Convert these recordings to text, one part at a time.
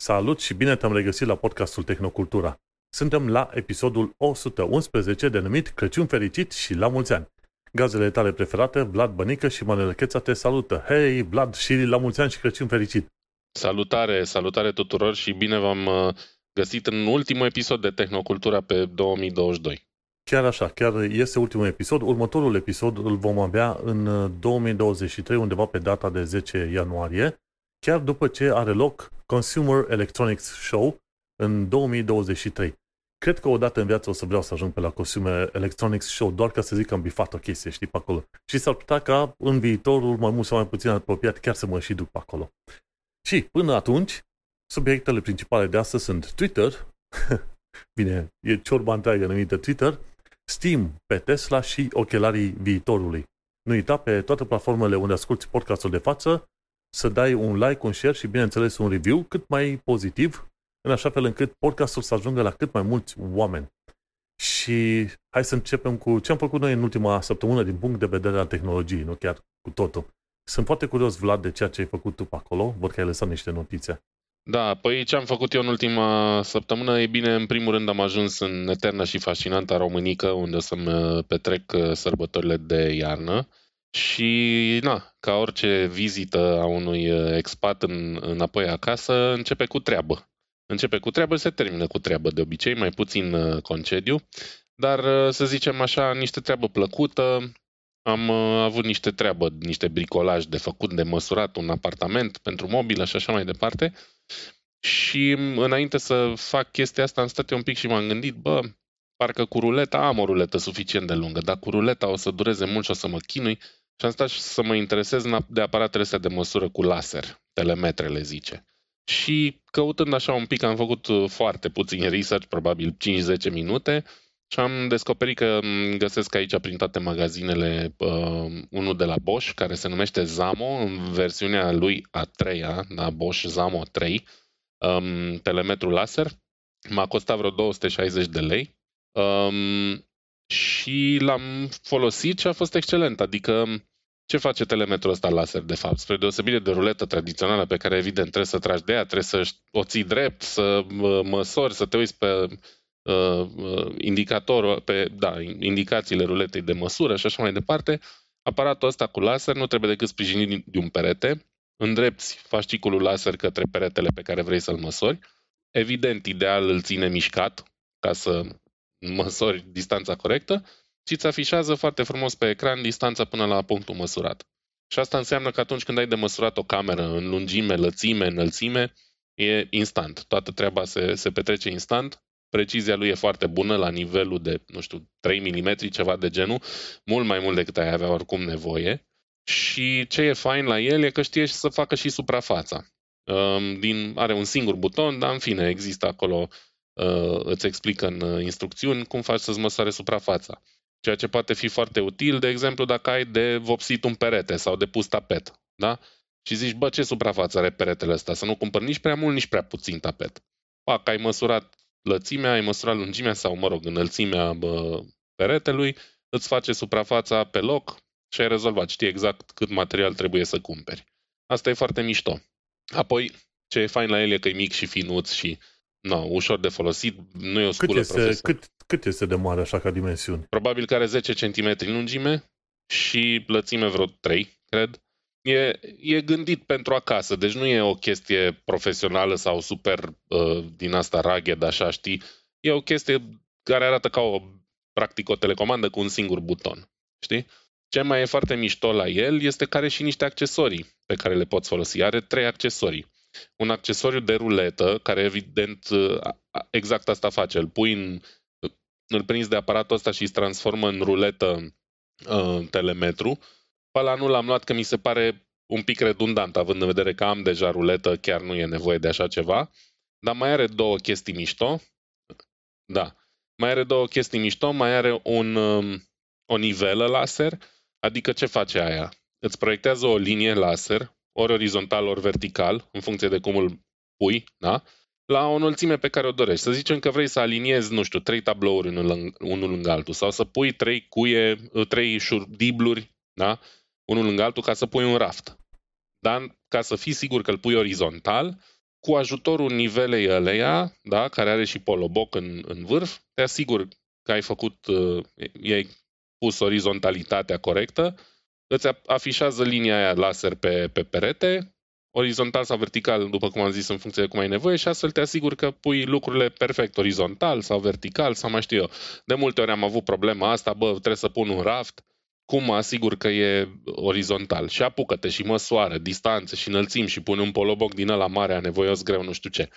Salut și bine te-am regăsit la podcastul Tehnocultura. Suntem la episodul 111 denumit Crăciun fericit și la mulți ani. Gazele tale preferate, Vlad Bănică și Manel Cheța te salută. Hei, Vlad, și la mulți ani și Crăciun fericit! Salutare, salutare tuturor și bine v-am uh, găsit în ultimul episod de Tehnocultura pe 2022. Chiar așa, chiar este ultimul episod. Următorul episod îl vom avea în 2023, uh, undeva pe data de 10 ianuarie, chiar după ce are loc Consumer Electronics Show în 2023. Cred că odată în viață o să vreau să ajung pe la Consumer Electronics Show, doar ca să zic că am bifat o chestie, știi, pe acolo. Și s-ar putea ca în viitorul, mai mult sau mai puțin apropiat, chiar să mă și duc pe acolo. Și până atunci, subiectele principale de astăzi sunt Twitter, bine, e ciorba întreagă numită Twitter, Steam pe Tesla și ochelarii viitorului. Nu uita pe toate platformele unde asculti podcastul de față să dai un like, un share și, bineînțeles, un review cât mai pozitiv, în așa fel încât podcastul să ajungă la cât mai mulți oameni. Și hai să începem cu ce am făcut noi în ultima săptămână din punct de vedere al tehnologiei, nu chiar cu totul. Sunt foarte curios, Vlad, de ceea ce ai făcut tu pe acolo. Văd că ai lăsat niște notițe. Da, păi ce am făcut eu în ultima săptămână, e bine, în primul rând am ajuns în eterna și fascinanta Românică, unde o să-mi uh, petrec uh, sărbătorile de iarnă. Și, na, ca orice vizită a unui uh, expat în, înapoi acasă, începe cu treabă. Începe cu treabă, se termină cu treabă de obicei, mai puțin uh, concediu, dar, uh, să zicem așa, niște treabă plăcută, am avut niște treabă, niște bricolaj de făcut, de măsurat un apartament pentru mobilă și așa mai departe. Și înainte să fac chestia asta, am stat eu un pic și m-am gândit, bă, parcă cu ruleta am o ruletă suficient de lungă, dar cu ruleta o să dureze mult și o să mă chinui și am stat să mă interesez de aparatele astea de măsură cu laser, telemetrele zice. Și căutând așa un pic, am făcut uh, foarte puțin research, probabil 5-10 minute, și am descoperit că mm, găsesc aici prin toate magazinele uh, unul de la Bosch, care se numește Zamo, în versiunea lui a treia, da, Bosch Zamo 3, um, telemetru laser. M-a costat vreo 260 de lei. Um, și l-am folosit și a fost excelent. Adică ce face telemetrul ăsta laser, de fapt? Spre deosebire de ruletă tradițională pe care, evident, trebuie să tragi de ea, trebuie să o ții drept, să măsori, să te uiți pe uh, uh, indicatorul, pe, da, indicațiile ruletei de măsură și așa mai departe, aparatul ăsta cu laser nu trebuie decât sprijinit de un perete, îndrepți fasciculul laser către peretele pe care vrei să-l măsori, evident, ideal îl ține mișcat ca să măsori distanța corectă și îți afișează foarte frumos pe ecran distanța până la punctul măsurat. Și asta înseamnă că atunci când ai de măsurat o cameră în lungime, lățime, înălțime, e instant. Toată treaba se, se petrece instant. Precizia lui e foarte bună la nivelul de, nu știu, 3 mm, ceva de genul, mult mai mult decât ai avea oricum nevoie. Și ce e fain la el e că știe să facă și suprafața. Din, are un singur buton, dar în fine, există acolo, uh, îți explică în uh, instrucțiuni cum faci să-ți măsoare suprafața. Ceea ce poate fi foarte util, de exemplu, dacă ai de vopsit un perete sau de pus tapet. Da? Și zici, bă, ce suprafață are peretele ăsta? Să nu cumpăr nici prea mult, nici prea puțin tapet. Pac, ai măsurat lățimea, ai măsurat lungimea sau, mă rog, înălțimea bă, peretelui, îți face suprafața pe loc și ai rezolvat. Știi exact cât material trebuie să cumperi. Asta e foarte mișto. Apoi, ce e fain la el e că e mic și finuț și no, ușor de folosit, nu e o sculă cât este, cât, cât este de mare așa ca dimensiuni? Probabil că are 10 cm în lungime și lățime vreo 3, cred. E, e gândit pentru acasă, deci nu e o chestie profesională sau super uh, din asta rugged, așa, știi? E o chestie care arată ca o, practic, o telecomandă cu un singur buton, știi? Ce mai e foarte mișto la el este că are și niște accesorii pe care le poți folosi. Are trei accesorii un accesoriu de ruletă, care evident exact asta face. Îl pui în, îl prinzi de aparatul ăsta și îți transformă în ruletă uh, telemetru. Pe ăla nu l-am luat că mi se pare un pic redundant, având în vedere că am deja ruletă, chiar nu e nevoie de așa ceva. Dar mai are două chestii mișto. Da. Mai are două chestii mișto, mai are un, um, o nivelă laser, adică ce face aia? Îți proiectează o linie laser ori orizontal, ori vertical, în funcție de cum îl pui, da? la o înălțime pe care o dorești. Să zicem că vrei să aliniezi, nu știu, trei tablouri unul, unul lângă altul sau să pui trei cuie, trei dibluri, da? unul lângă altul ca să pui un raft. Dar ca să fii sigur că îl pui orizontal, cu ajutorul nivelei ăleia, da, care are și poloboc în, în vârf, te asigur că ai făcut, uh, ai pus orizontalitatea corectă, îți afișează linia aia laser pe, pe perete, orizontal sau vertical, după cum am zis, în funcție de cum ai nevoie și astfel te asigur că pui lucrurile perfect orizontal sau vertical sau mai știu eu. De multe ori am avut problema asta, bă, trebuie să pun un raft, cum mă asigur că e orizontal? Și apucă-te și măsoară distanțe și înălțimi și pune un poloboc din ăla mare, anevoios, greu, nu știu ce.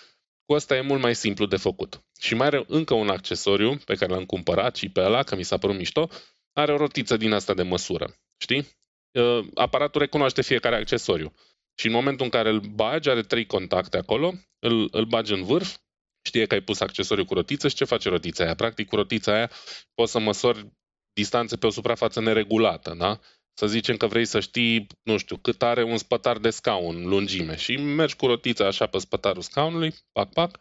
Cu asta e mult mai simplu de făcut. Și mai are încă un accesoriu pe care l-am cumpărat și pe ăla, că mi s-a părut mișto, are o rotiță din asta de măsură. Știi? Uh, aparatul recunoaște fiecare accesoriu. Și în momentul în care îl bagi, are trei contacte acolo, îl, îl bagi în vârf, știe că ai pus accesoriu cu rotiță și ce face rotița aia? Practic, cu rotița aia poți să măsori distanțe pe o suprafață neregulată, da? Să zicem că vrei să știi, nu știu, cât are un spătar de scaun, lungime, și mergi cu rotița așa pe spătarul scaunului, pac, pac,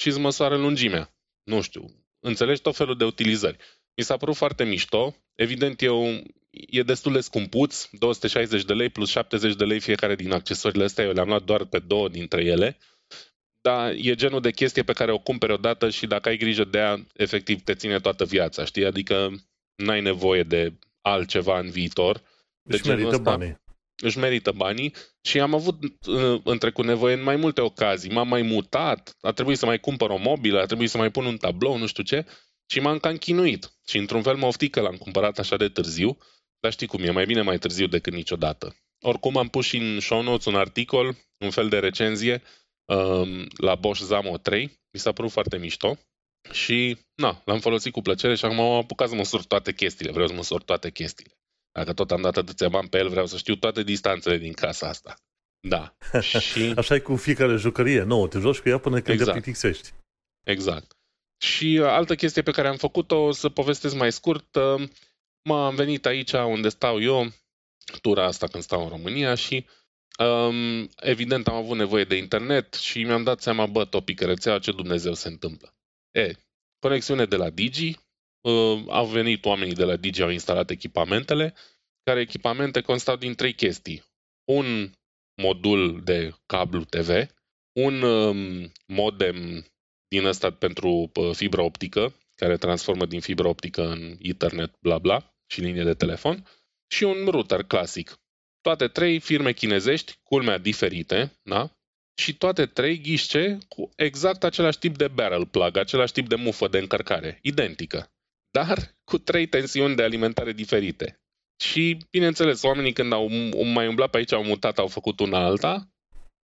și îți măsoară lungimea. Nu știu, înțelegi tot felul de utilizări. Mi s-a părut foarte mișto. Evident, eu, e destul de scumpuț, 260 de lei plus 70 de lei fiecare din accesoriile astea. Eu le-am luat doar pe două dintre ele. Dar e genul de chestie pe care o cumperi odată și dacă ai grijă de ea, efectiv te ține toată viața, știi? Adică n-ai nevoie de altceva în viitor. De își merită ăsta, banii. Își merită banii și am avut uh, în trecut nevoie în mai multe ocazii. M-am mai mutat, a trebuit să mai cumpăr o mobilă, a trebuit să mai pun un tablou, nu știu ce, și m-am cam chinuit. Și într-un fel mă oftic că l-am cumpărat așa de târziu, dar știi cum e, mai bine mai târziu decât niciodată. Oricum am pus și în show notes un articol, un fel de recenzie um, la Bosch Zamo 3. Mi s-a părut foarte mișto. Și, na, l-am folosit cu plăcere și acum am apucat să măsur toate chestiile. Vreau să măsur toate chestiile. Dacă tot am dat atâția bani pe el, vreau să știu toate distanțele din casa asta. Da. Și... Așa e cu fiecare jucărie nouă. Te joci cu ea până când exact. te plictisești. Exact. Și uh, altă chestie pe care am făcut-o, o să povestesc mai scurt, uh, m-am venit aici unde stau eu, tura asta când stau în România și um, evident am avut nevoie de internet și mi-am dat seama, bă, topică rețea, ce Dumnezeu se întâmplă. E, conexiune de la Digi, uh, au venit oamenii de la Digi, au instalat echipamentele, care echipamente constau din trei chestii. Un modul de cablu TV, un um, modem din ăsta pentru uh, fibra optică, care transformă din fibra optică în Ethernet, bla bla, și linie de telefon, și un router clasic. Toate trei firme chinezești, culmea diferite, da? și toate trei ghișce cu exact același tip de barrel plug, același tip de mufă de încărcare, identică, dar cu trei tensiuni de alimentare diferite. Și, bineînțeles, oamenii când au mai umblat pe aici, au mutat, au făcut una alta,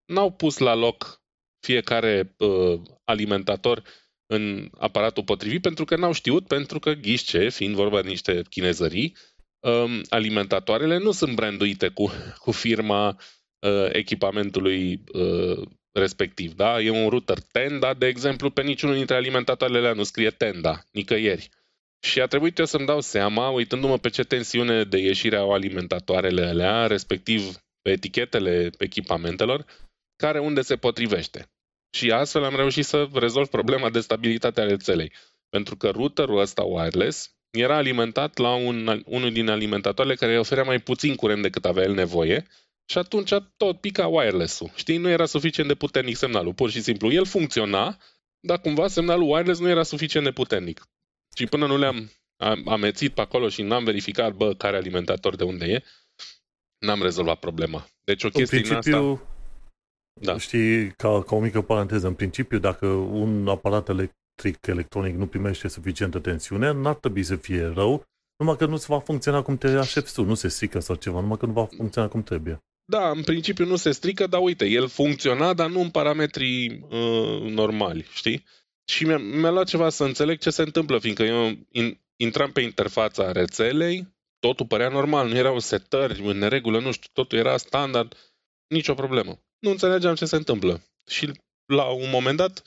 n-au pus la loc fiecare uh, alimentator în aparatul potrivit pentru că n-au știut, pentru că ghișce, fiind vorba de niște chinezării, um, alimentatoarele nu sunt branduite cu, cu firma uh, echipamentului uh, respectiv. Da? E un router Tenda, de exemplu, pe niciunul dintre alimentatoarele nu scrie Tenda, nicăieri. Și a trebuit eu să-mi dau seama, uitându-mă pe ce tensiune de ieșire au alimentatoarele alea, respectiv pe etichetele echipamentelor, care unde se potrivește. Și astfel am reușit să rezolv problema de stabilitate a rețelei. Pentru că routerul ăsta wireless era alimentat la un, unul din alimentatoarele care îi oferea mai puțin curent decât avea el nevoie și atunci tot pica wireless-ul. Știi, nu era suficient de puternic semnalul, pur și simplu. El funcționa, dar cumva semnalul wireless nu era suficient de puternic. Și până nu le-am amețit pe acolo și n-am verificat, bă, care alimentator de unde e, n-am rezolvat problema. Deci o chestie în principiu, asta... Da. Știi, ca, ca o mică paranteză, în principiu, dacă un aparat electric, electronic nu primește suficientă tensiune, n-ar trebui să fie rău, numai că nu se va funcționa cum te aștepți tu, nu se strică sau ceva, numai că nu va funcționa cum trebuie. Da, în principiu nu se strică, dar uite, el funcționa, dar nu în parametrii uh, normali, știi? Și mi-a, mi-a luat ceva să înțeleg ce se întâmplă, fiindcă eu in, intram pe interfața rețelei, totul părea normal, nu erau setări în neregulă, nu știu, totul era standard, nicio problemă nu înțelegeam ce se întâmplă. Și la un moment dat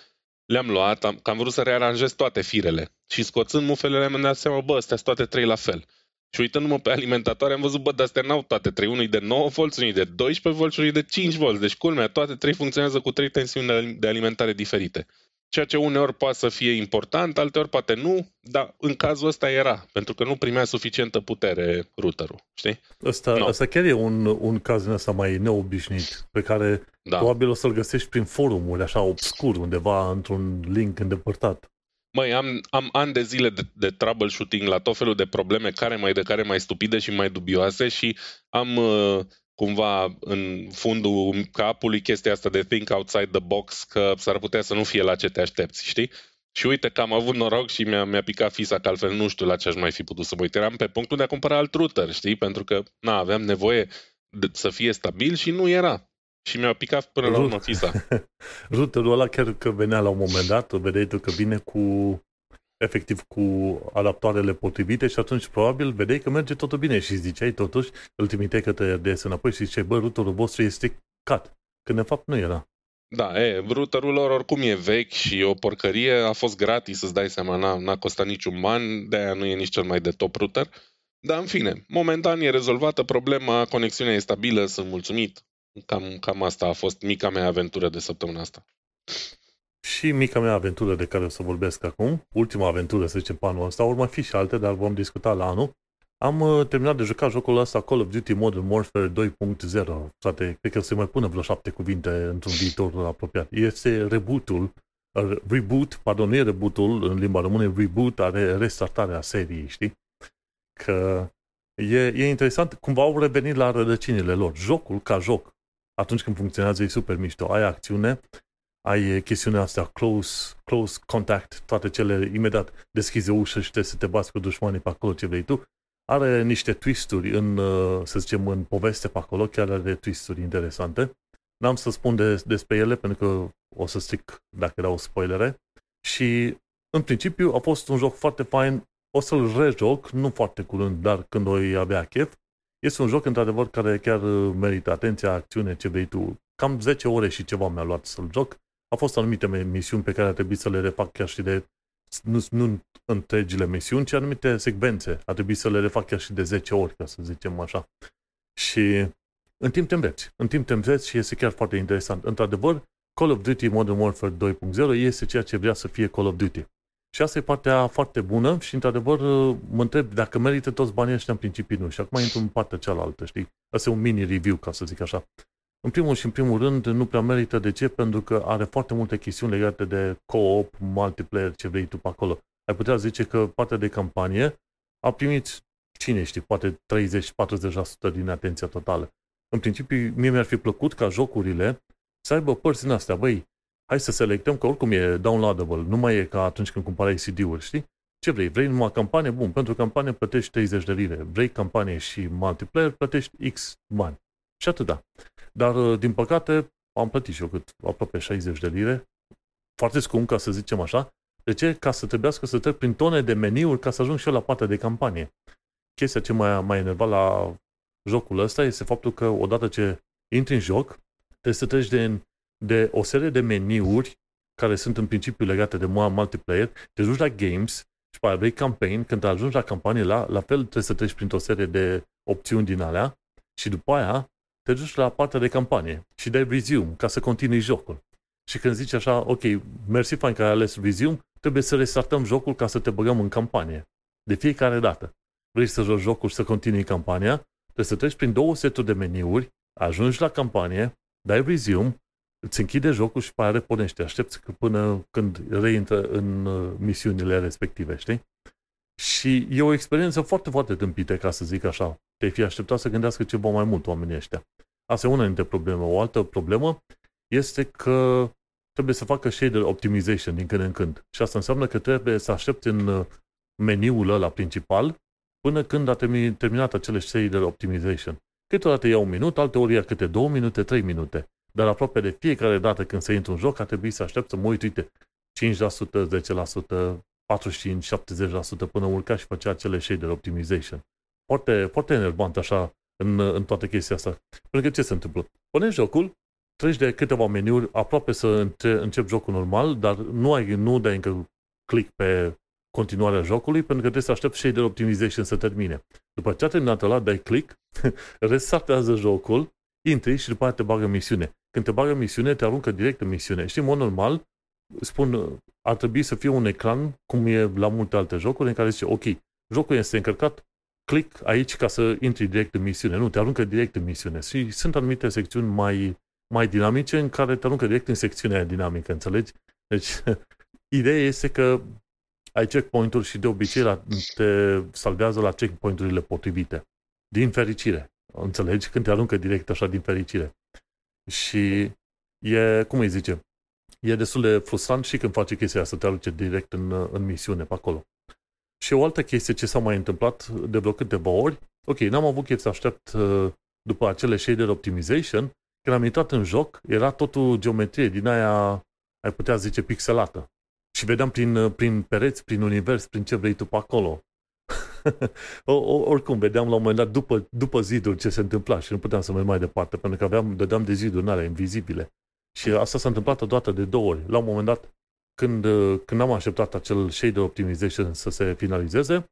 le-am luat, am, că am vrut să rearanjez toate firele. Și scoțând mufele, mi-am dat seama, bă, astea sunt toate trei la fel. Și uitându-mă pe alimentatoare, am văzut, bă, de astea n-au toate trei. Unul de 9 volts, unul de 12 volts, unul de 5 volts. Deci, culmea, toate trei funcționează cu trei tensiuni de alimentare diferite. Ceea ce uneori poate să fie important, alteori poate nu, dar în cazul ăsta era, pentru că nu primea suficientă putere routerul, știi? Asta, no. asta chiar e un, un caz în ăsta mai neobișnuit, pe care da. probabil o să-l găsești prin forumuri, așa obscur, undeva într-un link îndepărtat. Măi, am, am ani de zile de, de troubleshooting la tot felul de probleme, care mai de care mai stupide și mai dubioase și am uh, cumva în fundul capului chestia asta de think outside the box, că s-ar putea să nu fie la ce te aștepți, știi? Și uite că am avut noroc și mi-a, mi-a picat fisa, că altfel nu știu la ce aș mai fi putut să mă uit. Eram pe punctul de a cumpăra alt router, știi? Pentru că, na, aveam nevoie de, să fie stabil și nu era. Și mi-a picat până la urmă fisa. Routerul ăla chiar că venea la un moment dat, vedeai tu că vine cu efectiv cu adaptoarele potrivite și atunci probabil vedeai că merge totul bine și ziceai totuși, îl trimiteai către RDS înapoi și ziceai, bă, routerul vostru este cat, când de fapt nu era. Da, e, routerul lor oricum e vechi și o porcărie, a fost gratis, să-ți dai seama, n-a, n-a costat niciun bani, de-aia nu e nici cel mai de top router. Dar în fine, momentan e rezolvată problema, conexiunea e stabilă, sunt mulțumit. Cam, cam asta a fost mica mea aventură de săptămâna asta. Și mica mea aventură de care o să vorbesc acum, ultima aventură, să zicem, pe anul ăsta, urmă fi și alte, dar vom discuta la anul. Am uh, terminat de jucat jocul ăsta Call of Duty Modern Warfare 2.0. Frate, cred că o să mai pună vreo șapte cuvinte într-un viitor apropiat. Este rebootul, uh, reboot, pardon, nu e rebootul în limba română, reboot are restartarea seriei, știi? Că e, e interesant, cumva au revenit la rădăcinile lor. Jocul ca joc, atunci când funcționează, e super mișto. Ai acțiune, ai chestiunea asta, close, close contact, toate cele, imediat deschizi o ușă și să te bați cu dușmanii pe acolo ce vrei tu. Are niște twisturi în, uh, să zicem, în poveste pe acolo, chiar are twisturi interesante. N-am să spun de, despre ele pentru că o să stric dacă dau spoilere. Și în principiu a fost un joc foarte fain. O să-l rejoc, nu foarte curând, dar când o avea chef. Este un joc, într-adevăr, care chiar merită atenția, acțiune, ce vrei tu. Cam 10 ore și ceva mi-a luat să-l joc. Au fost anumite misiuni pe care a trebuit să le refac chiar și de nu, nu întregile misiuni, ci anumite secvențe. A trebuit să le refac chiar și de 10 ori, ca să zicem așa. Și în timp te înveți. În timp te înveți și este chiar foarte interesant. Într-adevăr, Call of Duty Modern Warfare 2.0 este ceea ce vrea să fie Call of Duty. Și asta e partea foarte bună și, într-adevăr, mă întreb dacă merită toți banii ăștia în principiu nu. Și acum intru în partea cealaltă, știi? Asta e un mini-review, ca să zic așa. În primul și în primul rând, nu prea merită. De ce? Pentru că are foarte multe chestiuni legate de co-op, multiplayer, ce vrei tu pe acolo. Ai putea zice că partea de campanie a primit, cine știe, poate 30-40% din atenția totală. În principiu, mie mi-ar fi plăcut ca jocurile să aibă părți în astea. Băi, hai să selectăm, că oricum e downloadable, nu mai e ca atunci când cumpărai CD-uri, știi? Ce vrei? Vrei numai campanie? Bun, pentru campanie plătești 30 de lire. Vrei campanie și multiplayer, plătești X bani. Și atâta. Dar, uh, din păcate, am plătit și eu cât aproape 60 de lire. Foarte scump, ca să zicem așa. De ce? Ca să trebuiască să trec prin tone de meniuri ca să ajung și eu la partea de campanie. Chestia ce m-a mai enervat la jocul ăsta este faptul că odată ce intri în joc, trebuie să treci de, de o serie de meniuri care sunt în principiu legate de multiplayer, te duci la games și pe vrei campaign, când ajungi la campanie, la, la fel trebuie să treci printr-o serie de opțiuni din alea și după aia te duci la partea de campanie și dai resume ca să continui jocul. Și când zici așa, ok, mersi fain că ai ales resume, trebuie să restartăm jocul ca să te băgăm în campanie. De fiecare dată. Vrei să joci jocul și să continui campania, trebuie să treci prin două seturi de meniuri, ajungi la campanie, dai resume, îți închide jocul și pe aia repornește. Aștepți până când reintră în uh, misiunile respective, știi? Și e o experiență foarte, foarte tâmpită, ca să zic așa. Te-ai fi așteptat să gândească ceva mai mult oamenii ăștia. Asta e una dintre probleme. O altă problemă este că trebuie să facă shader optimization din când în când. Și asta înseamnă că trebuie să aștepți în uh, meniul ăla principal până când a terminat acele shader optimization. Câteodată ia un minut, alte ori ia câte două minute, trei minute. Dar aproape de fiecare dată când se intră un joc, ar trebui să aștept să mă uit, uite, 5%, 10%, 45-70% până urca și făcea acele shader optimization. Foarte, foarte enervant așa în, în toată chestia asta. Pentru că ce se întâmplă? Puneți jocul, treci de câteva meniuri aproape să înce- încep jocul normal, dar nu, ai, nu dai încă click pe continuarea jocului, pentru că trebuie să aștept shader optimization să termine. După ce a terminat ăla, dai click, restartează jocul, intri și după aceea te bagă misiune. Când te bagă misiune, te aruncă direct în misiune. Știi, în mod normal, spun, ar trebui să fie un ecran, cum e la multe alte jocuri, în care zice, ok, jocul este încărcat, click aici ca să intri direct în misiune. Nu, te aruncă direct în misiune. Și sunt anumite secțiuni mai, mai dinamice în care te aruncă direct în secțiunea dinamică, înțelegi? Deci, ideea este că ai checkpoint-uri și de obicei la, te salvează la checkpoint-urile potrivite. Din fericire. Înțelegi? Când te aruncă direct așa din fericire. Și e, cum îi zice, e destul de frustrant și când face chestia asta, te arunce direct în, în misiune pe acolo. Și o altă chestie ce s-a mai întâmplat de vreo câteva ori, ok, n-am avut chef să aștept uh, după acele shader optimization, când am intrat în joc, era totul geometrie din aia, ai putea zice, pixelată. Și vedeam prin, uh, prin pereți, prin univers, prin ce vrei tu pe acolo. o, o, oricum, vedeam la un moment dat după, după ziduri ce se întâmpla și nu puteam să merg mai departe, pentru că aveam, dădeam de ziduri alea invizibile. Și asta s-a întâmplat odată de două ori. La un moment dat, când, când am așteptat acel shader optimization să se finalizeze,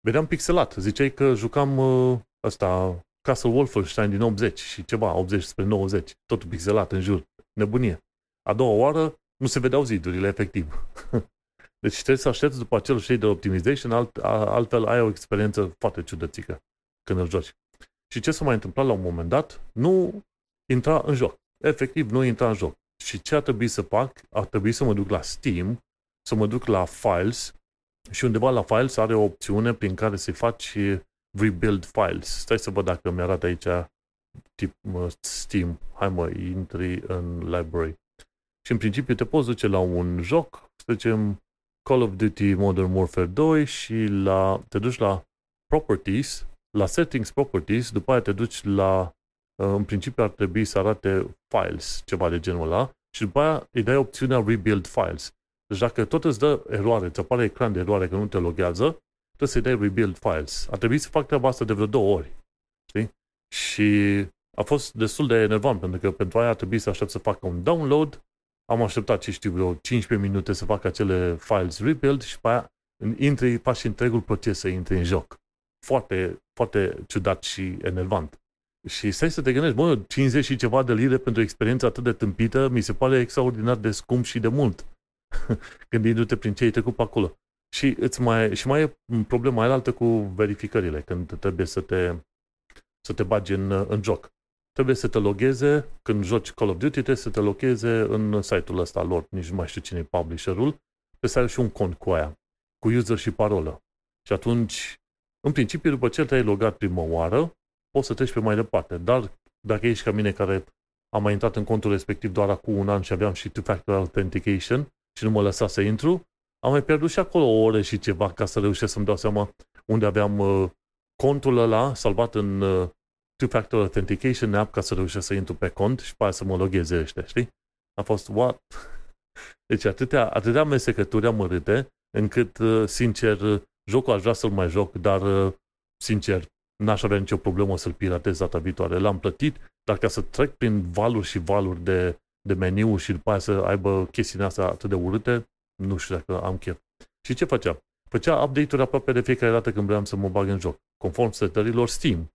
vedeam pixelat. Ziceai că jucam uh, ăsta, Castle Wolfenstein din 80 și ceva, 80 spre 90, totul pixelat în jur. Nebunie. A doua oară nu se vedeau zidurile, efectiv. Deci trebuie să aștepți după acel shader optimization, alt, altfel ai o experiență foarte ciudățică când îl joci. Și ce s-a mai întâmplat la un moment dat? Nu intra în joc. Efectiv, nu intra în joc. Și ce a trebuit să fac? A trebuit să mă duc la Steam, să mă duc la Files și undeva la Files are o opțiune prin care să faci Rebuild Files. Stai să văd dacă mi-arată aici tip Steam. Hai mă, intri în library. Și în principiu te poți duce la un joc, să zicem Call of Duty Modern Warfare 2 și la, te duci la Properties, la Settings Properties, după aia te duci la în principiu ar trebui să arate files, ceva de genul ăla, și după aia îi dai opțiunea Rebuild Files. Deci dacă tot îți dă eroare, îți apare ecran de eroare că nu te loghează, trebuie să-i dai Rebuild Files. A trebuit să fac treaba asta de vreo două ori. Știi? Și a fost destul de enervant, pentru că pentru aia a trebuit să aștept să facă un download, am așteptat, ce știu, vreo 15 minute să fac acele files rebuild și pe aia intri, faci întregul proces să intri în joc. Foarte, foarte ciudat și enervant. Și stai să te gândești, mă, 50 și ceva de lire pentru o experiență atât de tâmpită, mi se pare extraordinar de scump și de mult. Gândindu-te prin ce ai trecut pe acolo. Și, îți mai, și mai e problema aia altă cu verificările, când trebuie să te, să te bagi în, în joc. Trebuie să te logheze, când joci Call of Duty, trebuie să te logheze în site-ul ăsta lor, nici nu mai știu cine e publisherul, trebuie să ai și un cont cu aia, cu user și parolă. Și atunci, în principiu, după ce te-ai logat prima oară, poți să treci pe mai departe. Dar dacă ești ca mine care am mai intrat în contul respectiv doar acum un an și aveam și two-factor authentication și nu mă lăsa să intru, am mai pierdut și acolo o oră și ceva ca să reușesc să-mi dau seama unde aveam uh, contul ăla salvat în uh, two-factor authentication app ca să reușesc să intru pe cont și pe aia să mă logheze ăștia, știi? A fost what? Deci atâtea, atâtea mesecături amărâte încât, uh, sincer, jocul aș vrea să-l mai joc, dar, uh, sincer, n-aș avea nicio problemă să-l piratez data viitoare. L-am plătit, dar ca să trec prin valuri și valuri de, de meniu și după aia să aibă chestiile astea atât de urâte, nu știu dacă am chef. Și ce făcea? Făcea update-uri aproape de fiecare dată când vreau să mă bag în joc, conform setărilor Steam.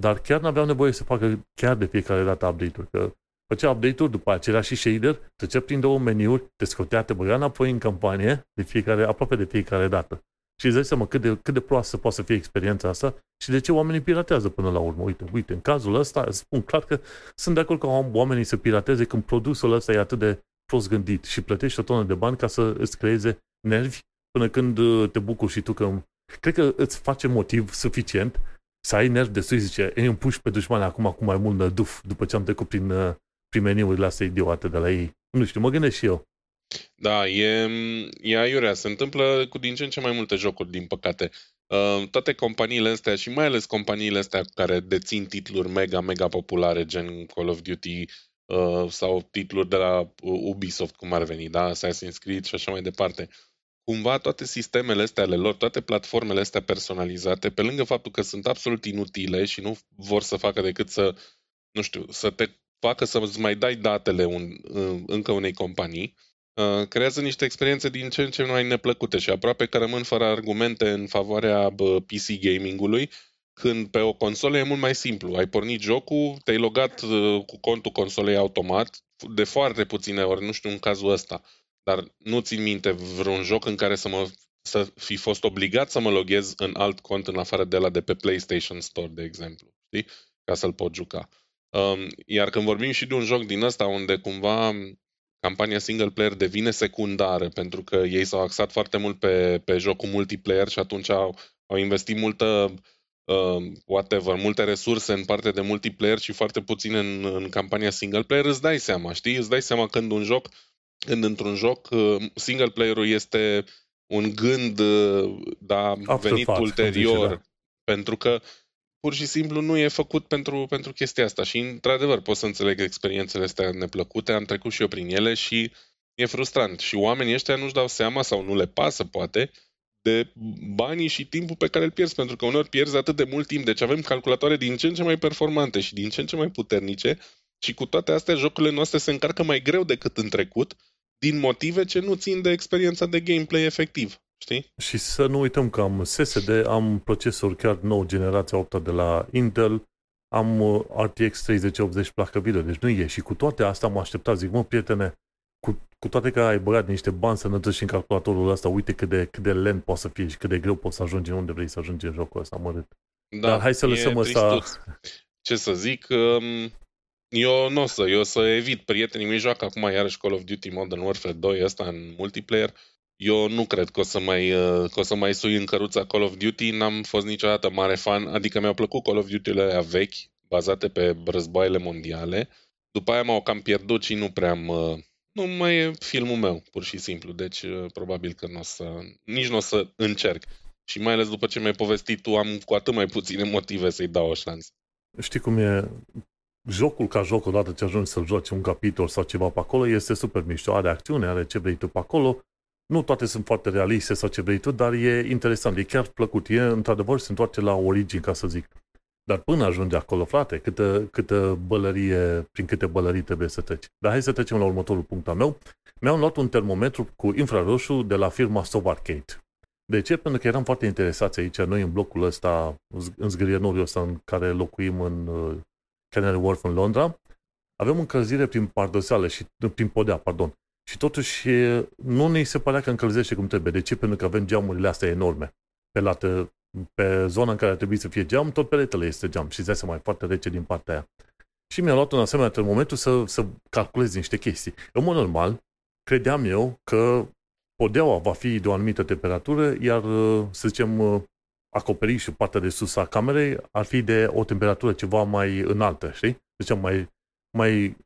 Dar chiar n-aveau nevoie să facă chiar de fiecare dată update-uri, că făcea update-uri, după aceea și shader, trecea prin două meniuri, te scotea, te băga înapoi în campanie de fiecare, aproape de fiecare dată. Și îți dai seama cât de, cât de proastă poate să fie experiența asta și de ce oamenii piratează până la urmă. Uite, uite, în cazul ăsta spun clar că sunt de acord că oamenii să pirateze când produsul ăsta e atât de prost gândit și plătești o tonă de bani ca să îți creeze nervi până când uh, te bucuri și tu că... Cred că îți face motiv suficient să ai nervi de sus, zice, îi împuși pe dușmani acum cu mai mult duf după ce am trecut prin, uh, prin meniurile astea idiote de la ei. Nu știu, mă gândesc și eu. Da, e, e aiurea. Se întâmplă cu din ce în ce mai multe jocuri, din păcate. Uh, toate companiile astea și mai ales companiile astea care dețin titluri mega, mega populare, gen Call of Duty uh, sau titluri de la Ubisoft, cum ar veni, da? Assassin's Creed și așa mai departe. Cumva toate sistemele astea ale lor, toate platformele astea personalizate, pe lângă faptul că sunt absolut inutile și nu vor să facă decât să, nu știu, să te facă să-ți mai dai datele un, încă unei companii, Uh, creează niște experiențe din ce în ce mai neplăcute și aproape că rămân fără argumente în favoarea PC gamingului, când pe o consolă e mult mai simplu. Ai pornit jocul, te-ai logat uh, cu contul consolei automat, de foarte puține ori, nu știu în cazul ăsta, dar nu țin minte vreun joc în care să mă să fi fost obligat să mă loghez în alt cont în afară de la de pe PlayStation Store, de exemplu, știi? Ca să-l pot juca. Um, iar când vorbim și de un joc din ăsta unde cumva campania single player devine secundară pentru că ei s-au axat foarte mult pe, pe jocul multiplayer și atunci au, au investit multă uh, whatever, multe resurse în partea de multiplayer și foarte puțin în, în campania single player, îți dai seama, știi? Îți dai seama când un joc, când într-un joc uh, single player-ul este un gând, uh, da, venit fact, ulterior, zice, da. pentru că pur și simplu nu e făcut pentru, pentru chestia asta. Și, într-adevăr, pot să înțeleg experiențele astea neplăcute, am trecut și eu prin ele și e frustrant. Și oamenii ăștia nu-și dau seama sau nu le pasă, poate, de banii și timpul pe care îl pierzi, pentru că uneori pierzi atât de mult timp, deci avem calculatoare din ce în ce mai performante și din ce în ce mai puternice. Și cu toate astea jocurile noastre se încarcă mai greu decât în trecut, din motive ce nu țin de experiența de gameplay efectiv. Știi? Și să nu uităm că am SSD, am procesor chiar nou, generația 8 de la Intel, am uh, RTX 3080 placă video, deci nu e. Și cu toate astea am așteptat, zic, mă, prietene, cu, cu toate că ai băgat niște bani să și în calculatorul ăsta, uite cât de, cât de lent poate să fie și cât de greu poți să ajungi unde vrei să ajungi în jocul ăsta mărit. Da, Dar hai să lăsăm ăsta... Ce să zic, um, eu nu o să, eu o să evit. Prietenii mei joacă acum iarăși Call of Duty Modern Warfare 2 ăsta în multiplayer. Eu nu cred că o să mai, uh, că o să mai sui în căruța Call of Duty, n-am fost niciodată mare fan, adică mi-au plăcut Call of Duty-urile aia vechi, bazate pe războaiele mondiale. După aia m-au cam pierdut și nu prea am, uh, nu mai e filmul meu, pur și simplu, deci uh, probabil că nu o să, nici nu o să încerc. Și mai ales după ce mi-ai povestit tu, am cu atât mai puține motive să-i dau o șansă. Știi cum e? Jocul ca joc, odată ce ajungi să joci un capitol sau ceva pe acolo, este super mișto, are acțiune, are ce vrei tu pe acolo, nu toate sunt foarte realiste sau ce vrei tu, dar e interesant, e chiar plăcut. E, într-adevăr, se întoarce la origini, ca să zic. Dar până ajunge acolo, frate, câtă, câtă bălărie, prin câte bălării trebuie să treci. Dar hai să trecem la următorul punct al meu. Mi-am luat un termometru cu infraroșu de la firma Sobarcade. De ce? Pentru că eram foarte interesați aici, noi în blocul ăsta, în zgârienul ăsta în care locuim în uh, Canary Wharf în Londra, avem încălzire prin pardoseală și prin podea, pardon. Și totuși nu ne se părea că încălzește cum trebuie. De ce? Pentru că avem geamurile astea enorme. Pe, lată, pe zona în care ar trebui să fie geam, tot peretele este geam și îți mai foarte rece din partea aia. Și mi-a luat un asemenea termometru să, să calculez niște chestii. În mod normal, credeam eu că podeaua va fi de o anumită temperatură, iar, să zicem, acoperișul, partea de sus a camerei, ar fi de o temperatură ceva mai înaltă, știi? Deci mai, mai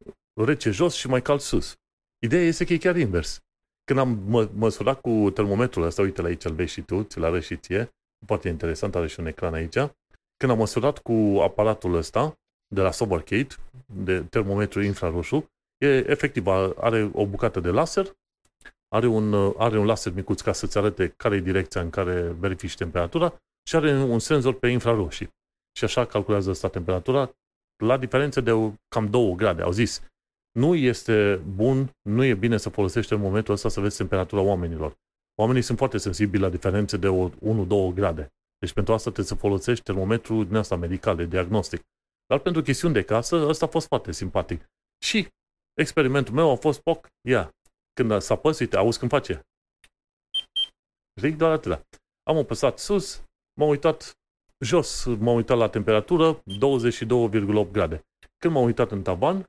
rece jos și mai cald sus. Ideea este că e chiar invers. Când am mă, măsurat cu termometrul ăsta, uite la aici îl vezi și tu, ți-l arăt și ție, foarte interesant, are și un ecran aici. Când am măsurat cu aparatul ăsta, de la Sobercade, de termometru infraroșu, e efectiv, are o bucată de laser, are un, are un laser micuț ca să-ți arate care e direcția în care verifici temperatura și are un senzor pe infraroșii. Și așa calculează asta temperatura la diferență de cam 2 grade. Au zis, nu este bun, nu e bine să folosești în momentul ăsta să vezi temperatura oamenilor. Oamenii sunt foarte sensibili la diferențe de 1-2 grade. Deci pentru asta trebuie să folosești termometru din asta medical, de diagnostic. Dar pentru chestiuni de casă, ăsta a fost foarte simpatic. Și experimentul meu a fost poc, ia, când s-a păs, uite, auzi când face. Zic doar atâta. Am apăsat sus, m-am uitat jos, m-am uitat la temperatură, 22,8 grade. Când m-am uitat în tavan,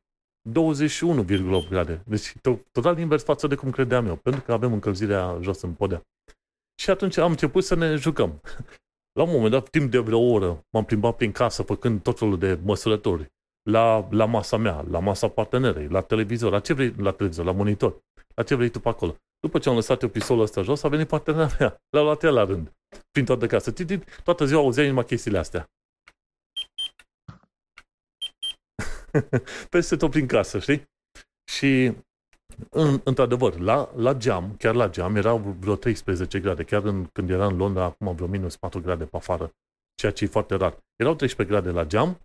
21,8 grade. Deci total invers față de cum credeam eu, pentru că avem încălzirea jos în podea. Și atunci am început să ne jucăm. La un moment dat, timp de vreo oră, m-am plimbat prin casă făcând tot felul de măsurători. La, la masa mea, la masa partenerei, la televizor, la ce vrei, la televizor, la monitor, la ce vrei tu pe acolo. După ce am lăsat eu pistolul ăsta jos, a venit partenera mea. L-a luat el la rând. Prin toată casa. Toată ziua auzeai numai chestiile astea. peste tot prin casă, știi? Și în, într-adevăr, la, la geam, chiar la geam, erau vreo 13 grade. Chiar în, când era în Londra, acum vreo minus 4 grade pe afară, ceea ce e foarte rar. Erau 13 grade la geam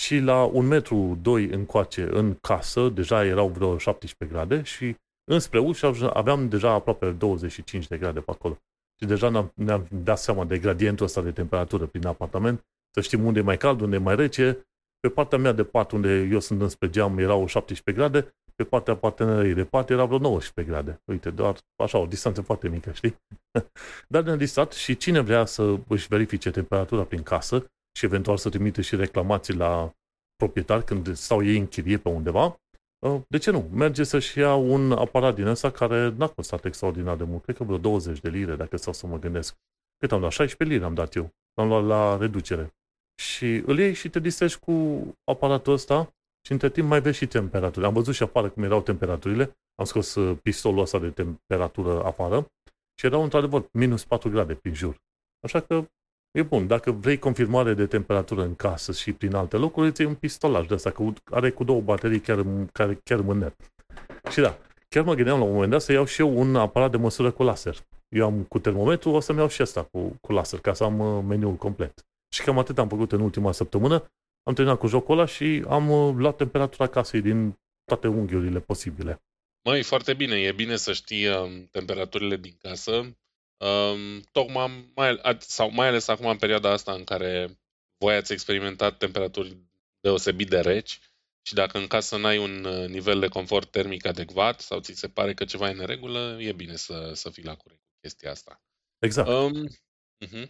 și la un metru, doi încoace în casă, deja erau vreo 17 grade și înspre ușă aveam deja aproape 25 de grade pe acolo. Și deja ne-am, ne-am dat seama de gradientul ăsta de temperatură prin apartament, să știm unde e mai cald, unde e mai rece, pe partea mea de pat, unde eu sunt înspre geam, erau 17 grade, pe partea partenerii de parte era vreo 19 grade. Uite, doar așa, o distanță foarte mică, știi? Dar ne-a listat și cine vrea să își verifice temperatura prin casă și eventual să trimite și reclamații la proprietar când stau ei în chirie pe undeva, uh, de ce nu? Merge să-și ia un aparat din ăsta care n-a costat extraordinar de mult. Cred că vreo 20 de lire, dacă stau să mă gândesc. Cât am dat? 16 lire am dat eu. Am luat la reducere. Și îl iei și te distrezi cu aparatul ăsta și între timp mai vezi și temperaturile. Am văzut și afară cum erau temperaturile. Am scos uh, pistolul ăsta de temperatură afară și erau într-adevăr minus 4 grade prin jur. Așa că e bun. Dacă vrei confirmare de temperatură în casă și prin alte locuri, îți iei un pistolaj de asta, că are cu două baterii chiar, care chiar mâner. Și da, chiar mă gândeam la un moment dat să iau și eu un aparat de măsură cu laser. Eu am cu termometru, o să-mi iau și asta cu, cu laser, ca să am uh, meniul complet. Și cam atât am făcut în ultima săptămână. Am terminat cu jocul ăla și am uh, luat temperatura casei din toate unghiurile posibile. Măi, foarte bine. E bine să știi um, temperaturile din casă. Um, tocmai, mai, sau mai ales acum în perioada asta în care voi ați experimentat temperaturi deosebit de reci și dacă în casă n-ai un uh, nivel de confort termic adecvat sau ți se pare că ceva e în regulă, e bine să, să fii la curent cu chestia asta. Exact. Um, uh-huh.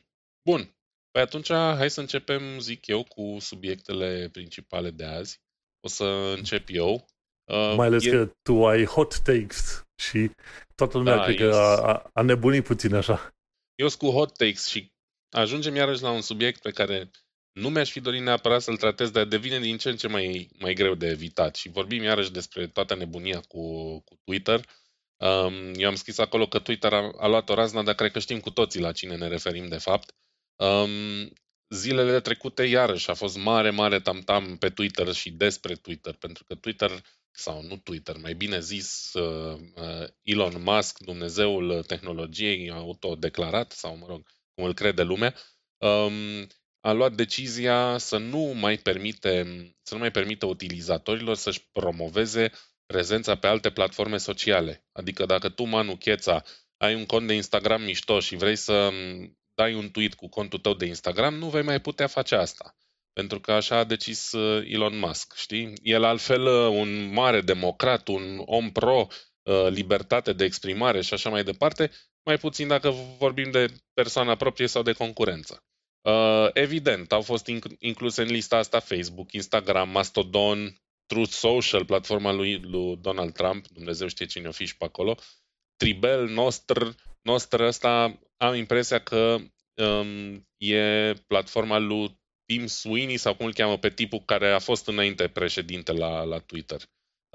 Bun. Păi atunci hai să începem, zic eu, cu subiectele principale de azi. O să încep eu. Uh, Mai ales e... că tu ai hot takes și toată lumea da, cred că a, a nebunit puțin așa. Eu sunt cu hot takes și ajungem iarăși la un subiect pe care nu mi-aș fi dorit neapărat să-l tratez, dar devine din ce în ce mai, mai greu de evitat. Și vorbim iarăși despre toată nebunia cu, cu Twitter. Um, eu am scris acolo că Twitter a, a luat o razna, dar cred că știm cu toții la cine ne referim de fapt. Um, zilele trecute, iarăși, a fost mare, mare tamtam pe Twitter și despre Twitter, pentru că Twitter, sau nu Twitter, mai bine zis, uh, uh, Elon Musk, Dumnezeul tehnologiei, autodeclarat, sau mă rog, cum îl crede lumea, um, a luat decizia să nu mai permite, să nu mai permită utilizatorilor să-și promoveze prezența pe alte platforme sociale. Adică dacă tu, Manu Cheța, ai un cont de Instagram mișto și vrei să dai un tweet cu contul tău de Instagram, nu vei mai putea face asta. Pentru că așa a decis uh, Elon Musk, știi? El altfel uh, un mare democrat, un om pro, uh, libertate de exprimare și așa mai departe, mai puțin dacă vorbim de persoana proprie sau de concurență. Evident, au fost incluse în lista asta Facebook, Instagram, Mastodon, Truth Social, platforma lui, lui Donald Trump, Dumnezeu știe cine o fi și pe acolo, Tribel, Nostr, Nostr ăsta am impresia că um, e platforma lui Tim Sweeney sau cum îl cheamă pe tipul care a fost înainte președinte la, la Twitter.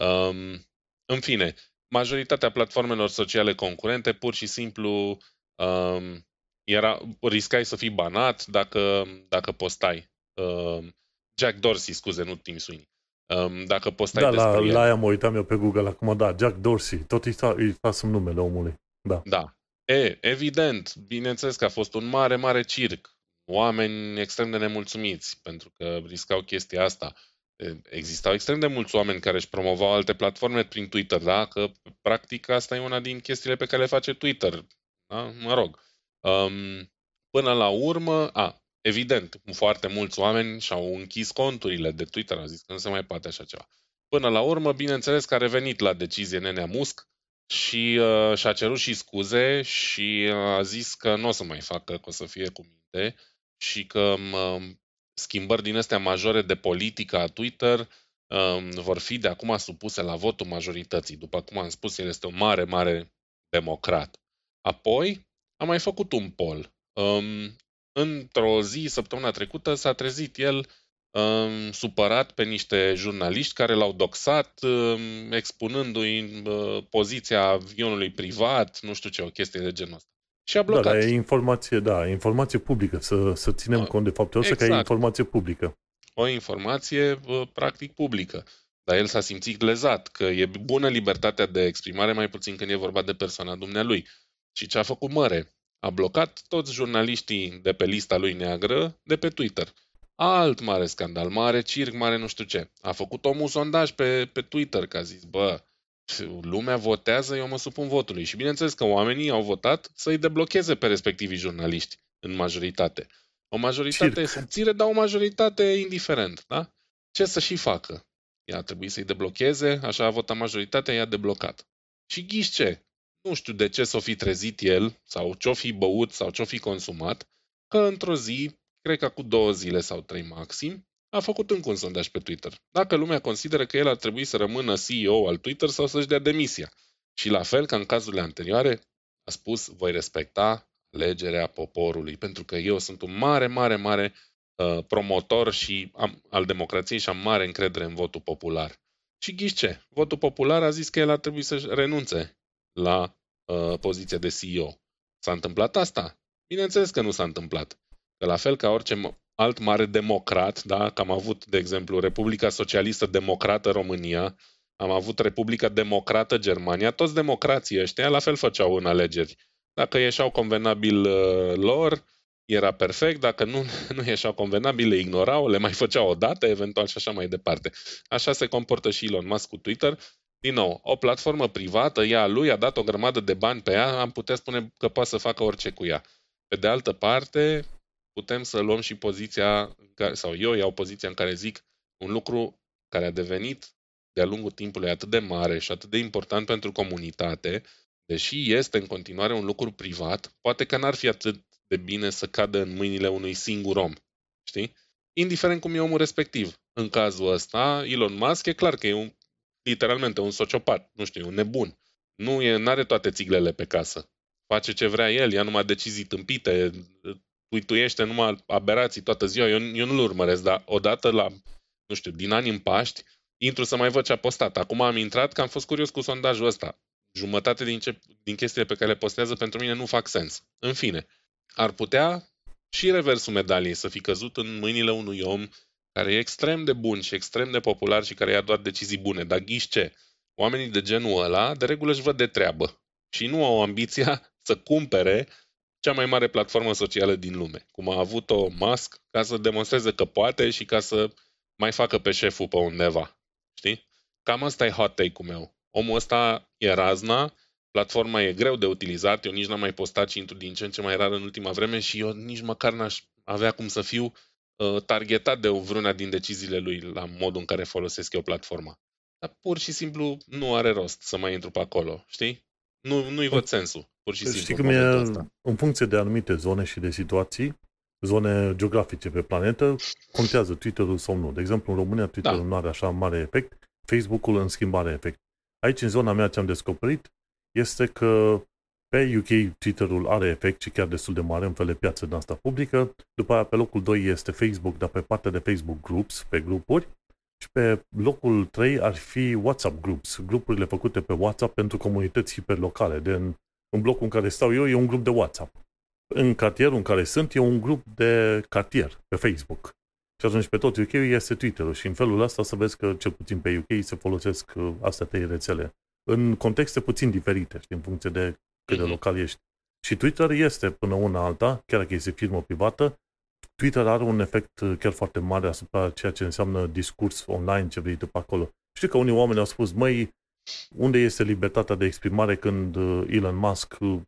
Um, în fine, majoritatea platformelor sociale concurente pur și simplu um, era, riscai să fii banat dacă, dacă postai. Um, Jack Dorsey, scuze, nu Tim Sweeney. Um, dacă postai da, la, la aia mă uitam eu pe Google acum, da, Jack Dorsey, tot îi, îi fasem numele omului. Da. Da. E, evident, bineînțeles că a fost un mare, mare circ. Oameni extrem de nemulțumiți pentru că riscau chestia asta. Existau extrem de mulți oameni care își promovau alte platforme prin Twitter, da? Că, practic, asta e una din chestiile pe care le face Twitter. Da? Mă rog. Um, până la urmă, a, evident, foarte mulți oameni și-au închis conturile de Twitter, au zis că nu se mai poate așa ceva. Până la urmă, bineînțeles că a revenit la decizie Nenea Musc și uh, și-a cerut și scuze și a zis că nu o să mai facă, că o să fie cu minte și că um, schimbări din astea majore de politică a Twitter um, vor fi de acum supuse la votul majorității. După cum am spus, el este un mare, mare democrat. Apoi a mai făcut un poll. Um, într-o zi, săptămâna trecută, s-a trezit el um, supărat pe niște jurnaliști care l-au doxat, um, expunându-i uh, poziția avionului privat, nu știu ce, o chestie de genul ăsta. Și a blocat. Da, e informație, da, informație publică, să, să ținem da. cont de faptul ăsta exact. că e exact. informație publică. O informație uh, practic publică. Dar el s-a simțit lezat, că e bună libertatea de exprimare, mai puțin când e vorba de persoana dumnealui. Și ce a făcut măre? A blocat toți jurnaliștii de pe lista lui neagră de pe Twitter. Alt mare scandal, mare circ, mare nu știu ce. A făcut omul sondaj pe, pe Twitter, că a zis, bă, lumea votează, eu mă supun votului. Și bineînțeles că oamenii au votat să-i deblocheze pe respectivii jurnaliști, în majoritate. O majoritate circ. subțire, dar o majoritate indiferent, da? Ce să și facă? ea a trebuit să-i deblocheze, așa a votat majoritatea, i-a deblocat. Și ghiși ce? Nu știu de ce s-o fi trezit el, sau ce-o fi băut, sau ce-o fi consumat, că într-o zi, cred că cu două zile sau trei maxim, a făcut încă un sondaj pe Twitter. Dacă lumea consideră că el ar trebui să rămână CEO al Twitter sau să-și dea demisia. Și la fel ca în cazurile anterioare, a spus, voi respecta alegerea poporului, pentru că eu sunt un mare, mare, mare uh, promotor și am, al democrației și am mare încredere în votul popular. Și ghiși ce? Votul popular a zis că el ar trebui să renunțe la uh, poziția de CEO. S-a întâmplat asta? Bineînțeles că nu s-a întâmplat. Că la fel ca orice alt mare democrat, da? că am avut, de exemplu, Republica Socialistă Democrată România, am avut Republica Democrată Germania, toți democrații ăștia la fel făceau în alegeri. Dacă ieșeau convenabil uh, lor, era perfect, dacă nu, nu ieșeau convenabil, le ignorau, le mai făceau o dată, eventual și așa mai departe. Așa se comportă și Elon Musk cu Twitter. Din nou, o platformă privată, ea lui a dat o grămadă de bani pe ea, am putea spune că poate să facă orice cu ea. Pe de altă parte, putem să luăm și poziția, sau eu iau poziția în care zic un lucru care a devenit de-a lungul timpului atât de mare și atât de important pentru comunitate, deși este în continuare un lucru privat, poate că n-ar fi atât de bine să cadă în mâinile unui singur om. Știi? Indiferent cum e omul respectiv. În cazul ăsta, Elon Musk e clar că e un, literalmente un sociopat, nu știu, un nebun. Nu e, are toate țiglele pe casă. Face ce vrea el, ia numai decizii tâmpite, tuituiește numai aberații toată ziua. Eu, eu nu-l urmăresc, dar odată la, nu știu, din ani în Paști, intru să mai văd ce a postat. Acum am intrat că am fost curios cu sondajul ăsta. Jumătate din, ce, din chestiile pe care le postează pentru mine nu fac sens. În fine, ar putea și reversul medaliei să fi căzut în mâinile unui om care e extrem de bun și extrem de popular și care ia doar decizii bune. Dar ghiși ce? Oamenii de genul ăla de regulă își văd de treabă și nu au ambiția să cumpere cea mai mare platformă socială din lume, cum a avut-o Musk, ca să demonstreze că poate și ca să mai facă pe șeful pe undeva. Știi? Cam asta e hot take-ul meu. Omul ăsta e razna, platforma e greu de utilizat, eu nici n-am mai postat și intru din ce în ce mai rar în ultima vreme și eu nici măcar n-aș avea cum să fiu uh, targetat de vreuna din deciziile lui la modul în care folosesc eu platforma. Dar pur și simplu nu are rost să mai intru pe acolo, știi? Nu, nu-i văd sensul, pur și simplu. Știi cum e, ăsta. în funcție de anumite zone și de situații, zone geografice pe planetă, contează Twitter-ul sau nu. De exemplu, în România Twitter-ul da. nu are așa mare efect, Facebook-ul în schimb are efect. Aici, în zona mea, ce am descoperit este că pe UK Twitter-ul are efect și chiar destul de mare în fel de piață din asta publică. După aia, pe locul 2 este Facebook, dar pe partea de Facebook Groups, pe grupuri. Și pe locul 3 ar fi WhatsApp Groups, grupurile făcute pe WhatsApp pentru comunități hiperlocale. De în, în blocul în care stau eu e un grup de WhatsApp. În cartierul în care sunt e un grup de cartier pe Facebook. Și atunci pe tot UK este Twitter-ul și în felul ăsta să vezi că cel puțin pe UK se folosesc uh, astea trei rețele în contexte puțin diferite, știi, în funcție de cât de mhm. local ești. Și Twitter este până una alta, chiar dacă este firmă privată, Twitter are un efect uh, chiar foarte mare asupra ceea ce înseamnă discurs online, ce vrei tu pe acolo. Știi că unii oameni au spus, măi, unde este libertatea de exprimare când uh, Elon Musk uh,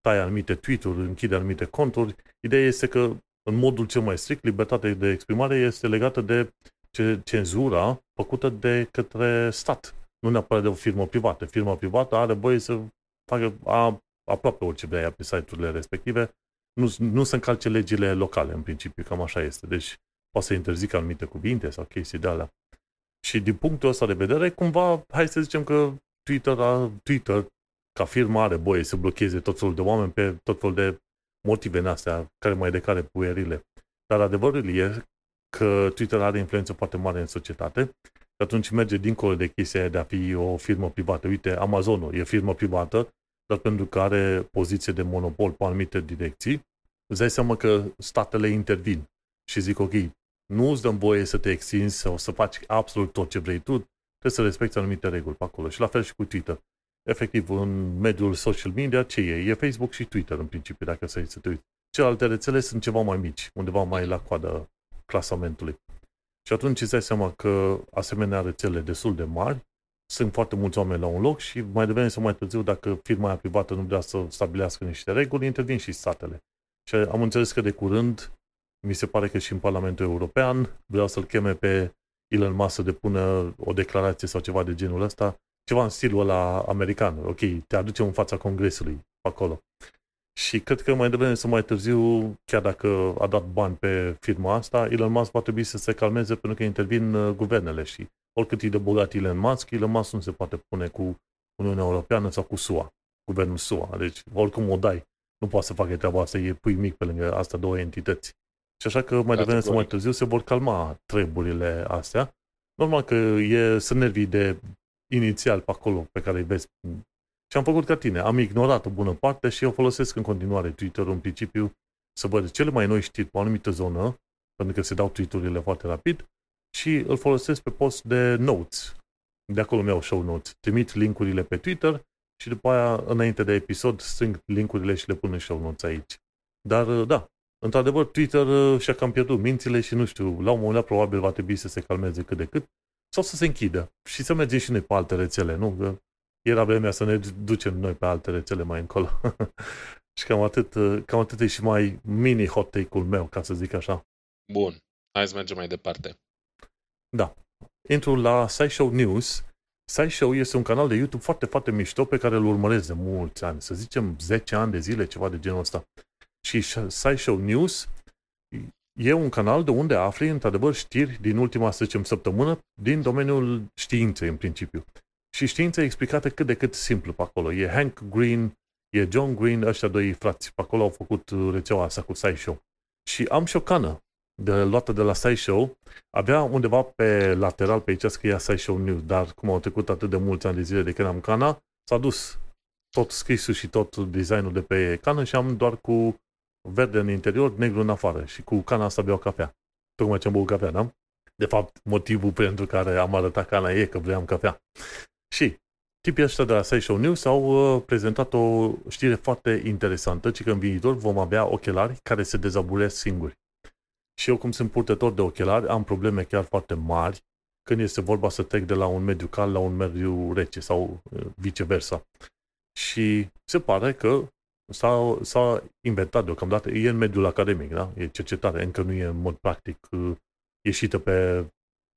taie anumite tweet-uri, închide anumite conturi? Ideea este că, în modul cel mai strict, libertatea de exprimare este legată de cenzura făcută de către stat, nu neapărat de o firmă privată. Firma privată are voie să facă a, aproape orice vrea pe site-urile respective, nu, nu să încalce legile locale, în principiu, cam așa este. Deci, poate să interzică anumite cuvinte sau chestii de alea. Și din punctul ăsta de vedere, cumva, hai să zicem că Twitter, a, Twitter ca firmă are voie să blocheze tot felul de oameni pe tot felul de motive în astea, care mai de care puerile. Dar adevărul e că Twitter are influență foarte mare în societate și atunci merge dincolo de chestia de a fi o firmă privată. Uite, Amazonul e firmă privată, dar pentru că are poziție de monopol pe anumite direcții, îți dai seama că statele intervin și zic, ok, nu îți dăm voie să te extinzi sau să faci absolut tot ce vrei tu, trebuie să respecti anumite reguli pe acolo. Și la fel și cu Twitter. Efectiv, în mediul social media, ce e? E Facebook și Twitter, în principiu, dacă să te uiți. Celelalte rețele sunt ceva mai mici, undeva mai la coada clasamentului. Și atunci îți dai seama că asemenea rețele destul de mari sunt foarte mulți oameni la un loc și mai devreme sau mai târziu, dacă firma privată nu vrea să stabilească niște reguli, intervin și statele. Și am înțeles că de curând, mi se pare că și în Parlamentul European, vreau să-l cheme pe Elon Musk să depună o declarație sau ceva de genul ăsta, ceva în stilul ăla american. Ok, te aduce în fața Congresului acolo. Și cred că mai devreme sau mai târziu, chiar dacă a dat bani pe firma asta, Elon Musk va trebui să se calmeze pentru că intervin uh, guvernele și oricât e de bogat Elon Musk, Elon Musk nu se poate pune cu Uniunea Europeană sau cu SUA, guvernul SUA. Deci, oricum o dai, nu poate să facă treaba asta, e pui mic pe lângă asta două entități. Și așa că mai devreme sau mai târziu se vor calma treburile astea. Normal că e, să nervii de inițial pe acolo, pe care îi vezi. Și am făcut ca tine. Am ignorat o bună parte și eu folosesc în continuare Twitter-ul în principiu să văd cele mai noi știri pe o anumită zonă, pentru că se dau tweet foarte rapid, și îl folosesc pe post de notes. De acolo mi-au show notes. Trimit linkurile pe Twitter și după aia, înainte de episod, strâng linkurile și le pun în show notes aici. Dar, da, într-adevăr, Twitter uh, și-a cam pierdut mințile și, nu știu, la un moment dat probabil va trebui să se calmeze cât de cât sau să se închidă și să mergem și noi pe alte rețele, nu? Că era vremea să ne ducem noi pe alte rețele mai încolo. și cam atât, uh, cam atât e și mai mini hot take-ul meu, ca să zic așa. Bun, hai să mergem mai departe. Da. Intru la SciShow News. SciShow este un canal de YouTube foarte, foarte mișto pe care îl urmăresc de mulți ani, să zicem 10 ani de zile, ceva de genul ăsta. Și SciShow News e un canal de unde afli, într-adevăr, știri din ultima, să zicem, săptămână, din domeniul științei, în principiu. Și știința e explicată cât de cât simplu pe acolo. E Hank Green, e John Green, ăștia doi frați pe acolo au făcut rețeaua asta cu SciShow. Și am și o cană de, luată de la SciShow, avea undeva pe lateral pe aici scria SciShow News, dar cum au trecut atât de mulți ani de zile de când am cana, s-a dus tot scrisul și tot designul de pe cană și am doar cu verde în interior, negru în afară și cu cana asta beau cafea. Tocmai ce am băut cafea, da? De fapt, motivul pentru care am arătat cana e că vreau cafea. Și tipii ăștia de la SciShow News au uh, prezentat o știre foarte interesantă, ci că în viitor vom avea ochelari care se dezabulesc singuri. Și eu, cum sunt purtător de ochelari, am probleme chiar foarte mari când este vorba să trec de la un mediu cald la un mediu rece sau uh, viceversa. Și se pare că s-a, s-a inventat deocamdată, e în mediul academic, da? e cercetare, încă nu e în mod practic uh, ieșită pe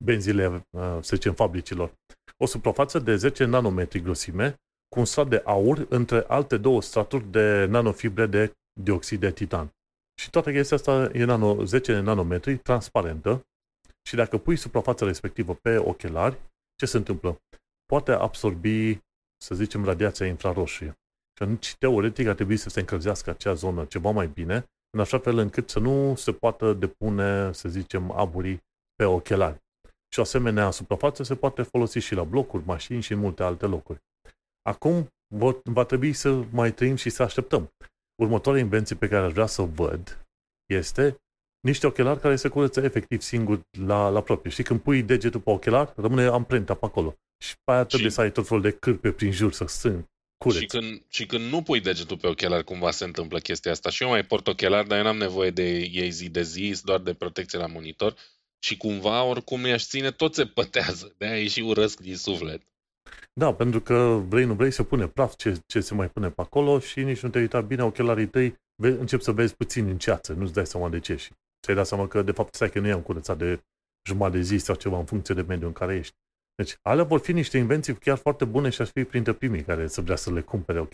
benzile, uh, să zicem, fabricilor. O suprafață de 10 nanometri grosime cu un strat de aur între alte două straturi de nanofibre de dioxid de titan. Și toată chestia asta e nano, 10 nanometri, transparentă și dacă pui suprafața respectivă pe ochelari, ce se întâmplă? Poate absorbi, să zicem, radiația infraroșie. Și atunci, teoretic, ar trebui să se încălzească acea zonă ceva mai bine, în așa fel încât să nu se poată depune, să zicem, aburii pe ochelari. Și o asemenea suprafață se poate folosi și la blocuri, mașini și în multe alte locuri. Acum va trebui să mai trăim și să așteptăm următoarea invenție pe care aș vrea să o văd este niște ochelari care se curăță efectiv singur la, la propriu. Și când pui degetul pe ochelar, rămâne amprenta pe acolo. Și pe aia trebuie și... să ai tot felul de cârpe prin jur să strâng. Și când, și când nu pui degetul pe ochelari, cumva se întâmplă chestia asta. Și eu mai port ochelari, dar eu n-am nevoie de ei zi de zi, doar de protecție la monitor. Și cumva, oricum, i-aș ține, tot se pătează. De-aia și urăsc din suflet. Da, pentru că vrei, nu vrei, să pune praf ce, ce se mai pune pe acolo și nici nu te uita bine, ochelarii tăi încep să vezi puțin în ceață, nu-ți dai seama de ce și ți-ai dat seama că de fapt stai că nu i-am curățat de jumătate de zi sau ceva în funcție de mediul în care ești. Deci, alea vor fi niște invenții chiar foarte bune și aș fi printre primii care să vrea să le cumpere, ok.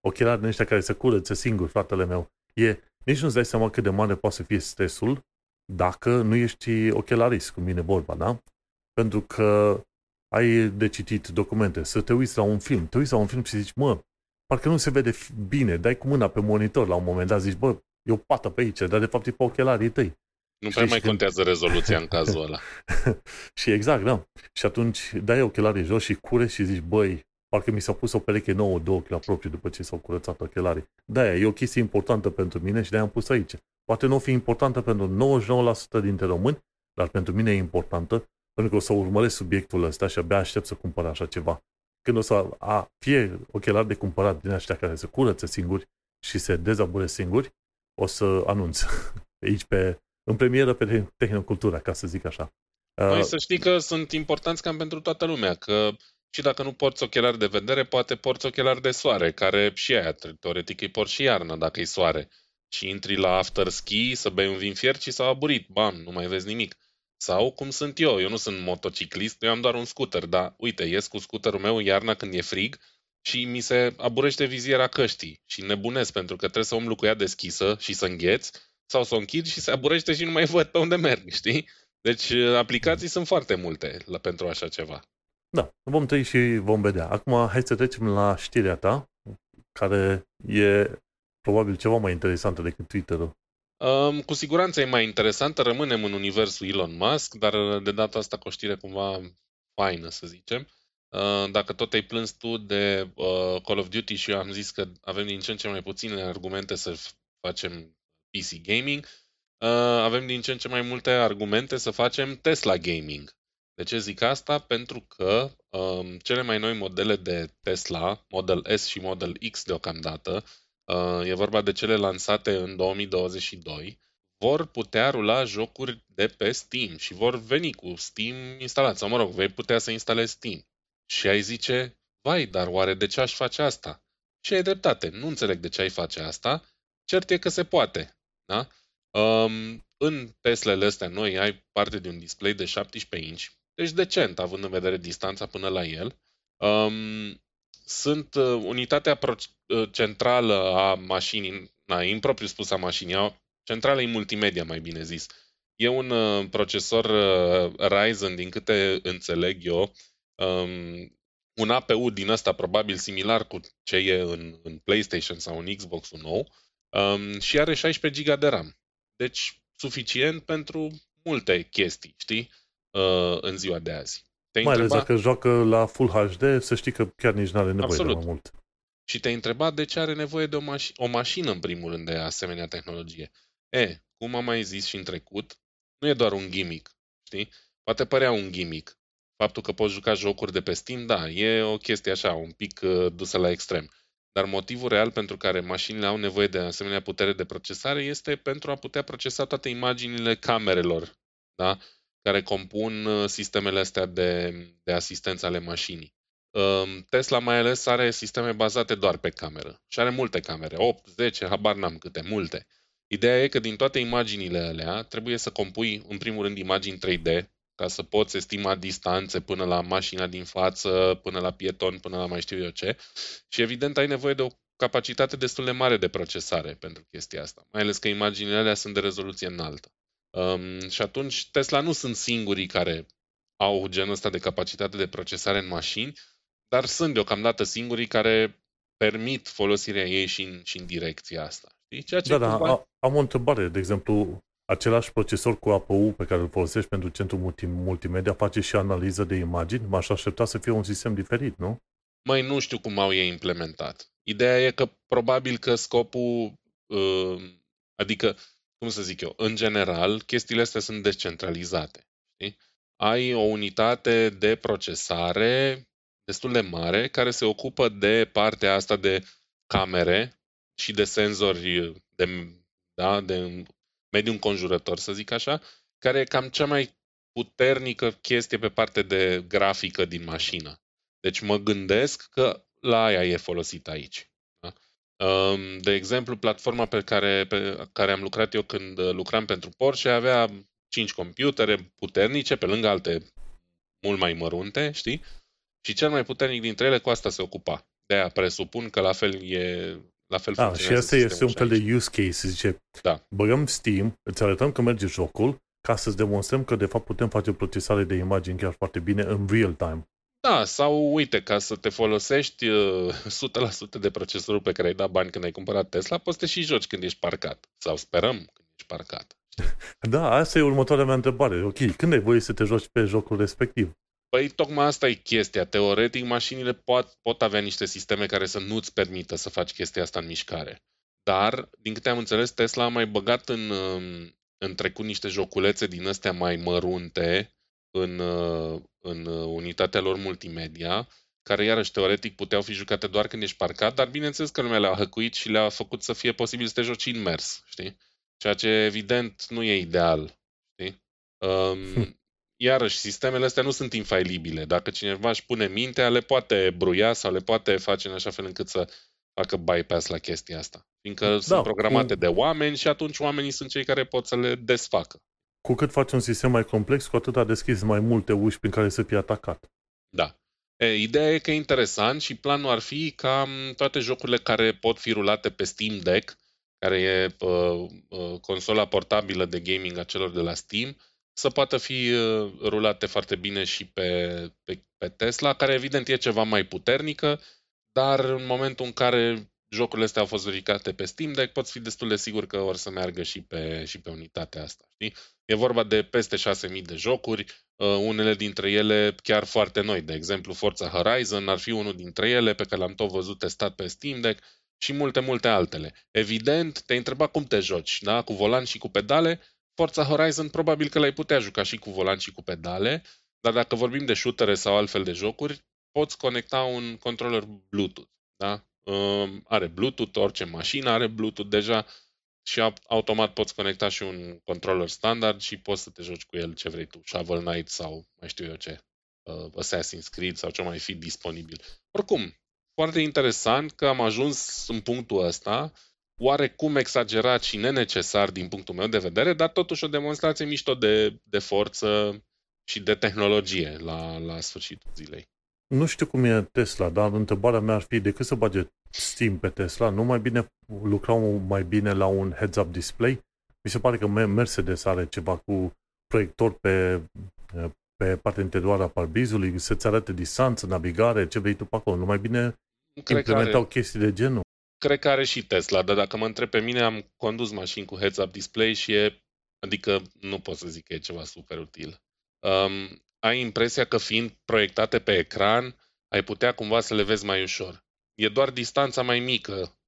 Ochelari din ăștia care se curăță singur, fratele meu. E, nici nu-ți dai seama cât de mare poate să fie stresul dacă nu ești ochelarist, cu mine vorba, da? Pentru că ai de citit documente, să te uiți la un film, te uiți la un film și zici, mă, parcă nu se vede bine, dai cu mâna pe monitor la un moment dat, zici, bă, e o pată pe aici, dar de fapt e pe ochelarii tăi. Nu prea mai contează rezoluția în cazul ăla. și exact, da. Și atunci dai ochelarii jos și cure și zici, băi, parcă mi s-a pus o pereche nouă de ochi la propriu după ce s-au curățat ochelarii. Da, e o chestie importantă pentru mine și de-aia am pus aici. Poate nu o fi importantă pentru 99% dintre români, dar pentru mine e importantă pentru că o să urmăresc subiectul ăsta și abia aștept să cumpăr așa ceva. Când o să a, fie ochelari de cumpărat din aceștia care se curăță singuri și se dezabure singuri, o să anunț aici pe, în premieră pe Tehnocultura, ca să zic așa. Păi uh, să știi că sunt importanți cam pentru toată lumea, că și dacă nu porți ochelari de vedere, poate porți ochelari de soare, care și aia, teoretic, îi porți și iarnă dacă e soare. Și intri la after ski să bei un vin fiert și s-a aburit. Bam, nu mai vezi nimic. Sau cum sunt eu, eu nu sunt motociclist, eu am doar un scooter, dar uite, ies cu scooterul meu iarna când e frig și mi se aburește viziera căștii și nebunesc pentru că trebuie să umblu cu ea deschisă și să îngheț sau să o închid și se aburește și nu mai văd pe unde merg, știi? Deci aplicații sunt foarte multe la, pentru așa ceva. Da, vom trăi și vom vedea. Acum hai să trecem la știrea ta, care e probabil ceva mai interesantă decât Twitter-ul. Um, cu siguranță e mai interesantă, rămânem în universul Elon Musk, dar de data asta cu o știre cumva faină, să zicem. Uh, dacă tot ai plâns tu de uh, Call of Duty și eu am zis că avem din ce în ce mai puține argumente să facem PC gaming, uh, avem din ce în ce mai multe argumente să facem Tesla gaming. De ce zic asta? Pentru că um, cele mai noi modele de Tesla, Model S și Model X deocamdată, uh, e vorba de cele lansate în 2022, vor putea rula jocuri de pe Steam și vor veni cu Steam instalat. Sau mă rog, vei putea să instalezi Steam. Și ai zice, vai, dar oare de ce aș face asta? Și ai dreptate, nu înțeleg de ce ai face asta, cert e că se poate. Da? Um, în Teslele astea noi ai parte de un display de 17 inch, deci decent, având în vedere distanța până la el. Um, sunt uh, unitatea pro- uh, centrală a mașinii, na, impropriu spus a mașinii, centrala e multimedia, mai bine zis. E un uh, procesor uh, Ryzen, din câte înțeleg eu, um, un APU din ăsta probabil similar cu ce e în, în PlayStation sau în Xbox-ul nou um, și are 16 GB de RAM. Deci suficient pentru multe chestii, știi, uh, în ziua de azi. Te mai ales dacă joacă la Full HD, să știi că chiar nici nu are nevoie Absolut. de mai mult. Și te-ai întrebat de ce are nevoie de o, maș- o mașină, în primul rând, de asemenea tehnologie. E, cum am mai zis și în trecut, nu e doar un gimmick, știi? Poate părea un gimmick, Faptul că poți juca jocuri de pe Steam, da, e o chestie așa, un pic uh, dusă la extrem. Dar motivul real pentru care mașinile au nevoie de asemenea putere de procesare este pentru a putea procesa toate imaginile camerelor, da? Care compun uh, sistemele astea de, de asistență ale mașinii. Um, Tesla mai ales are sisteme bazate doar pe cameră și are multe camere, 8, 10, habar n-am câte, multe. Ideea e că din toate imaginile alea trebuie să compui în primul rând imagini 3D ca să poți estima distanțe până la mașina din față, până la pieton, până la mai știu eu ce. Și evident ai nevoie de o capacitate destul de mare de procesare pentru chestia asta, mai ales că imaginile alea sunt de rezoluție înaltă. Um, și atunci Tesla nu sunt singurii care au genul ăsta de capacitate de procesare în mașini, dar sunt deocamdată singurii care permit folosirea ei și în, și în direcția asta. Știi? Ceea ce da, da, cumva... am o întrebare. De exemplu, același procesor cu APU pe care îl folosești pentru centrul multi- multimedia face și analiză de imagini? M-aș aștepta să fie un sistem diferit, nu? Mai nu știu cum au ei implementat. Ideea e că probabil că scopul, uh, adică, cum să zic eu, în general, chestiile astea sunt descentralizate. Știi? Ai o unitate de procesare destul de mare care se ocupă de partea asta de camere și de senzori de, da, de mediul înconjurător, să zic așa, care e cam cea mai puternică chestie pe parte de grafică din mașină. Deci mă gândesc că la aia e folosit aici. Da? De exemplu, platforma pe care, pe care am lucrat eu când lucram pentru Porsche avea 5 computere puternice, pe lângă alte mult mai mărunte, știi? Și cel mai puternic dintre ele cu asta se ocupa. De aia presupun că la fel e la fel da, și asta este un fel de use case. Zice, da. băgăm Steam, îți arătăm că merge jocul, ca să-ți demonstrăm că de fapt putem face procesare de imagini chiar foarte bine în real time. Da, sau uite, ca să te folosești uh, 100% de procesorul pe care ai dat bani când ai cumpărat Tesla, poți să te și joci când ești parcat. Sau sperăm când ești parcat. Da, asta e următoarea mea întrebare. Ok, când ai voie să te joci pe jocul respectiv? Păi tocmai asta e chestia. Teoretic, mașinile pot, pot avea niște sisteme care să nu-ți permită să faci chestia asta în mișcare. Dar, din câte am înțeles, Tesla a mai băgat în, um, în trecut niște joculețe din astea mai mărunte în, uh, în unitatea lor multimedia, care iarăși teoretic puteau fi jucate doar când ești parcat, dar bineînțeles că lumea le-a hăcuit și le-a făcut să fie posibil să te joci invers, știi? Ceea ce evident nu e ideal, știi? Um, hm iarăși, sistemele astea nu sunt infailibile. Dacă cineva își pune mintea, le poate bruia sau le poate face în așa fel încât să facă bypass la chestia asta. Fiindcă da, sunt programate cum... de oameni și atunci oamenii sunt cei care pot să le desfacă. Cu cât faci un sistem mai complex, cu atât a deschis mai multe uși prin care să fie atacat. Da. E, ideea e că e interesant și planul ar fi ca toate jocurile care pot fi rulate pe Steam Deck, care e uh, uh, consola portabilă de gaming a celor de la Steam, să poată fi uh, rulate foarte bine și pe, pe, pe Tesla, care evident e ceva mai puternică, dar în momentul în care jocurile astea au fost verificate pe Steam Deck, poți fi destul de sigur că or să meargă și pe, și pe unitatea asta. Știi? E vorba de peste 6.000 de jocuri, uh, unele dintre ele chiar foarte noi. De exemplu, Forza Horizon ar fi unul dintre ele pe care l-am tot văzut testat pe Steam Deck și multe, multe altele. Evident, te-ai întrebat cum te joci, da? cu volan și cu pedale. Forza Horizon probabil că l-ai putea juca și cu volan și cu pedale, dar dacă vorbim de shootere sau altfel de jocuri, poți conecta un controller Bluetooth. Da? Uh, are Bluetooth, orice mașină are Bluetooth deja și automat poți conecta și un controller standard și poți să te joci cu el ce vrei tu, Shovel Knight sau mai știu eu ce, uh, Assassin's Creed sau ce mai fi disponibil. Oricum, foarte interesant că am ajuns în punctul ăsta, oarecum exagerat și nenecesar din punctul meu de vedere, dar totuși o demonstrație mișto de, de forță și de tehnologie la, la sfârșitul zilei. Nu știu cum e Tesla, dar întrebarea mea ar fi decât să bage Steam pe Tesla, nu mai bine lucrau mai bine la un heads-up display? Mi se pare că Mercedes are ceva cu proiector pe, pe partea interioară a parbizului, să-ți arate distanță, navigare, ce vrei tu pe acolo. Nu mai bine Cred implementau are, chestii de genul? Cred că are și Tesla, dar dacă mă întreb pe mine, am condus mașini cu heads-up display și e, adică nu pot să zic că e ceva super util. Um, ai impresia că fiind proiectate pe ecran, ai putea cumva să le vezi mai ușor. E doar distanța mai mică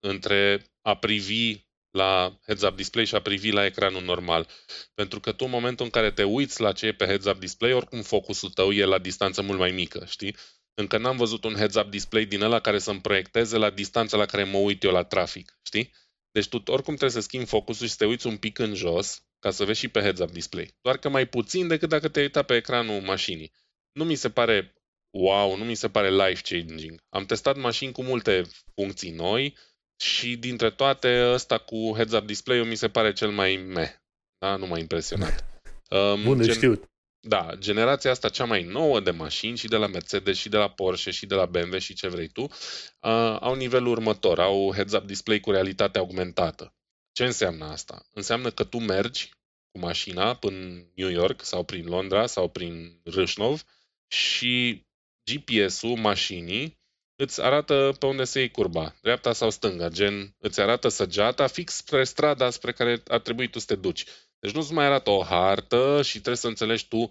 între a privi la heads-up display și a privi la ecranul normal. Pentru că tu în momentul în care te uiți la ce e pe heads-up display, oricum focusul tău e la distanță mult mai mică, știi? Încă n-am văzut un heads-up display din ăla care să-mi proiecteze la distanța la care mă uit eu la trafic, știi? Deci tu oricum trebuie să schimbi focusul și să te uiți un pic în jos ca să vezi și pe heads-up display. Doar că mai puțin decât dacă te uita pe ecranul mașinii. Nu mi se pare wow, nu mi se pare life-changing. Am testat mașini cu multe funcții noi și dintre toate ăsta cu heads-up display mi se pare cel mai meh. Da? Nu m-a impresionat. Um, Bun de gen... știut. Da, generația asta cea mai nouă de mașini și de la Mercedes și de la Porsche și de la BMW și ce vrei tu, uh, au nivelul următor, au heads-up display cu realitate augmentată. Ce înseamnă asta? Înseamnă că tu mergi cu mașina până New York sau prin Londra sau prin Râșnov și GPS-ul mașinii îți arată pe unde se iei curba, dreapta sau stânga, gen îți arată săgeata fix spre strada spre care ar trebui tu să te duci. Deci nu-ți mai arată o hartă și trebuie să înțelegi tu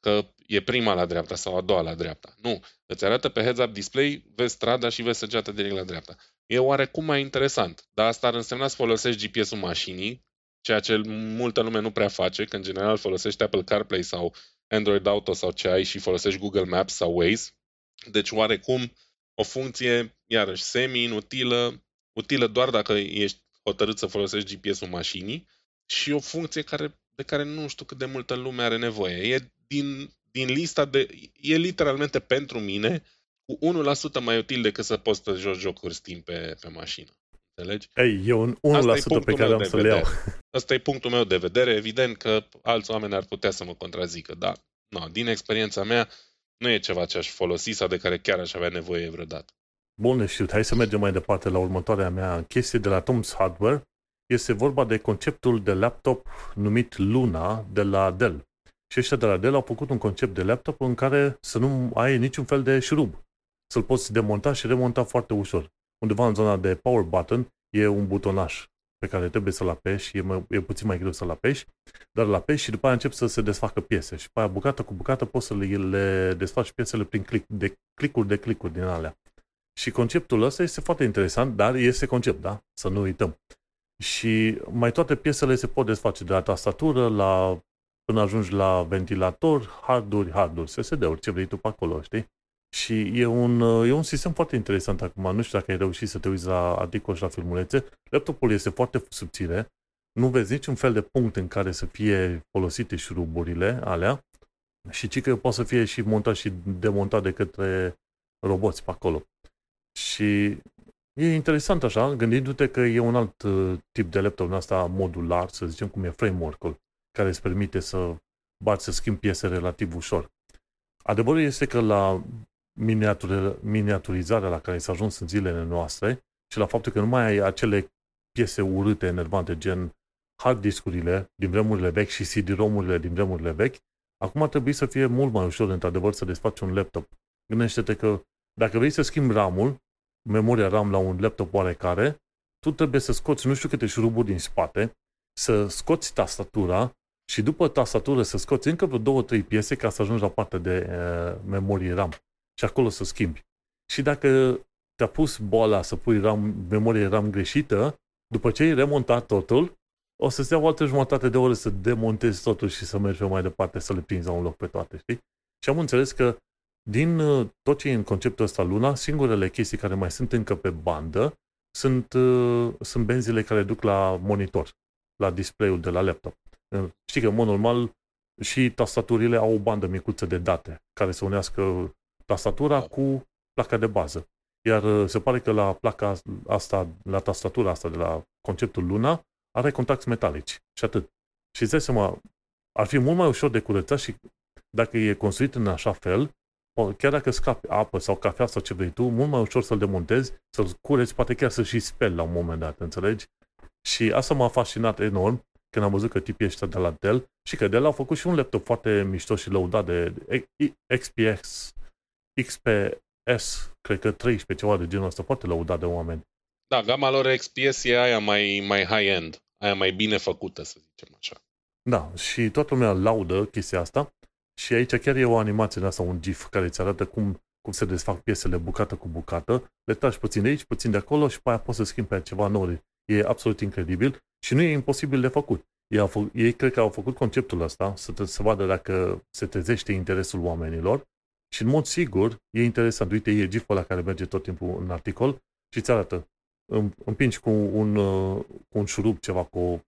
că e prima la dreapta sau a doua la dreapta. Nu. Îți arată pe heads-up display, vezi strada și vezi săgeata direct la dreapta. E oarecum mai interesant, dar asta ar însemna să folosești GPS-ul mașinii, ceea ce multă lume nu prea face, că în general folosești Apple CarPlay sau Android Auto sau ce ai și folosești Google Maps sau Waze. Deci oarecum o funcție, iarăși, semi-inutilă, utilă doar dacă ești hotărât să folosești GPS-ul mașinii și o funcție care, de care nu știu cât de multă lume are nevoie. E din, din lista de... E literalmente pentru mine cu 1% mai util decât să poți să joci jocuri Steam pe, pe mașină. Înțelegi? Ei, e un 1% pe care am să le iau. Asta e punctul meu de vedere. Evident că alți oameni ar putea să mă contrazică, dar no, din experiența mea nu e ceva ce aș folosi sau de care chiar aș avea nevoie vreodată. Bun, știu. Hai să mergem mai departe la următoarea mea chestie de la Tom's Hardware. Este vorba de conceptul de laptop numit Luna de la Dell. Și ăștia de la Dell au făcut un concept de laptop în care să nu ai niciun fel de șurub. Să-l poți demonta și remonta foarte ușor. Undeva în zona de power button e un butonaș pe care trebuie să-l apeși, e, mai, e puțin mai greu să-l apeși, dar îl apeși și după aia încep să se desfacă piese. Și după aia, bucată cu bucată, poți să le, le desfaci piesele prin click, de clicuri de clicuri din alea. Și conceptul ăsta este foarte interesant, dar este concept, da? Să nu uităm. Și mai toate piesele se pot desface de la tastatură la până ajungi la ventilator, harduri, harduri, SSD-uri, ce vrei tu pe acolo, știi? Și e un, e un sistem foarte interesant acum. Nu știu dacă ai reușit să te uiți la articol și la filmulețe. Laptopul este foarte subțire. Nu vezi niciun fel de punct în care să fie folosite șuruburile alea. Și ci că poate să fie și montat și demontat de către roboți pe acolo. Și e interesant așa, gândindu-te că e un alt uh, tip de laptop în asta modular, să zicem cum e framework-ul care îți permite să bați, să schimbi piese relativ ușor. Adevărul este că la miniaturizarea la care s-a ajuns în zilele noastre și la faptul că nu mai ai acele piese urâte, enervante, gen hard discurile din vremurile vechi și CD-romurile din vremurile vechi, acum ar trebui să fie mult mai ușor, într-adevăr, să desfaci un laptop. Gândește-te că dacă vrei să schimbi RAM-ul, memoria RAM la un laptop oarecare, tu trebuie să scoți nu știu câte șuruburi din spate, să scoți tastatura și după tastatură să scoți încă vreo două, trei piese ca să ajungi la partea de uh, memorie RAM și acolo să schimbi. Și dacă te-a pus boala să pui RAM, memorie RAM greșită, după ce ai remontat totul, o să-ți iau o altă jumătate de oră să demontezi totul și să mergi mai departe, să le prinzi la un loc pe toate, știi? Și am înțeles că din uh, tot ce e în conceptul ăsta Luna, singurele chestii care mai sunt încă pe bandă sunt, uh, sunt benzile care duc la monitor, la display-ul de la laptop. Știi că, în mod normal, și tastaturile au o bandă micuță de date care să unească tastatura cu placa de bază. Iar uh, se pare că la placa asta, la tastatura asta de la conceptul Luna, are contacti metalici și atât. Și îți dai seama, ar fi mult mai ușor de curățat și dacă e construit în așa fel, chiar dacă scapi apă sau cafea sau ce vrei tu, mult mai ușor să-l demontezi, să-l cureți, poate chiar să și speli la un moment dat, înțelegi? Și asta m-a fascinat enorm când am văzut că tipii ăștia de la Dell și că Dell au făcut și un laptop foarte mișto și lăudat de XPS, XPS, cred că 13, ceva de genul ăsta, foarte lăudat de oameni. Da, gama lor XPS e aia mai, mai high-end, aia mai bine făcută, să zicem așa. Da, și toată lumea laudă chestia asta și aici chiar e o animație asta, un GIF care îți arată cum, cum se desfac piesele bucată cu bucată, le tragi puțin de aici, puțin de acolo și pe aia poți să schimbi pe ceva nou. E absolut incredibil și nu e imposibil de făcut. Ei, au fă, ei cred că au făcut conceptul ăsta să, te, să vadă dacă se trezește interesul oamenilor și în mod sigur e interesant. Uite, e GIF-ul la care merge tot timpul în articol și îți arată. Împingi cu un, uh, cu un șurub ceva, cu o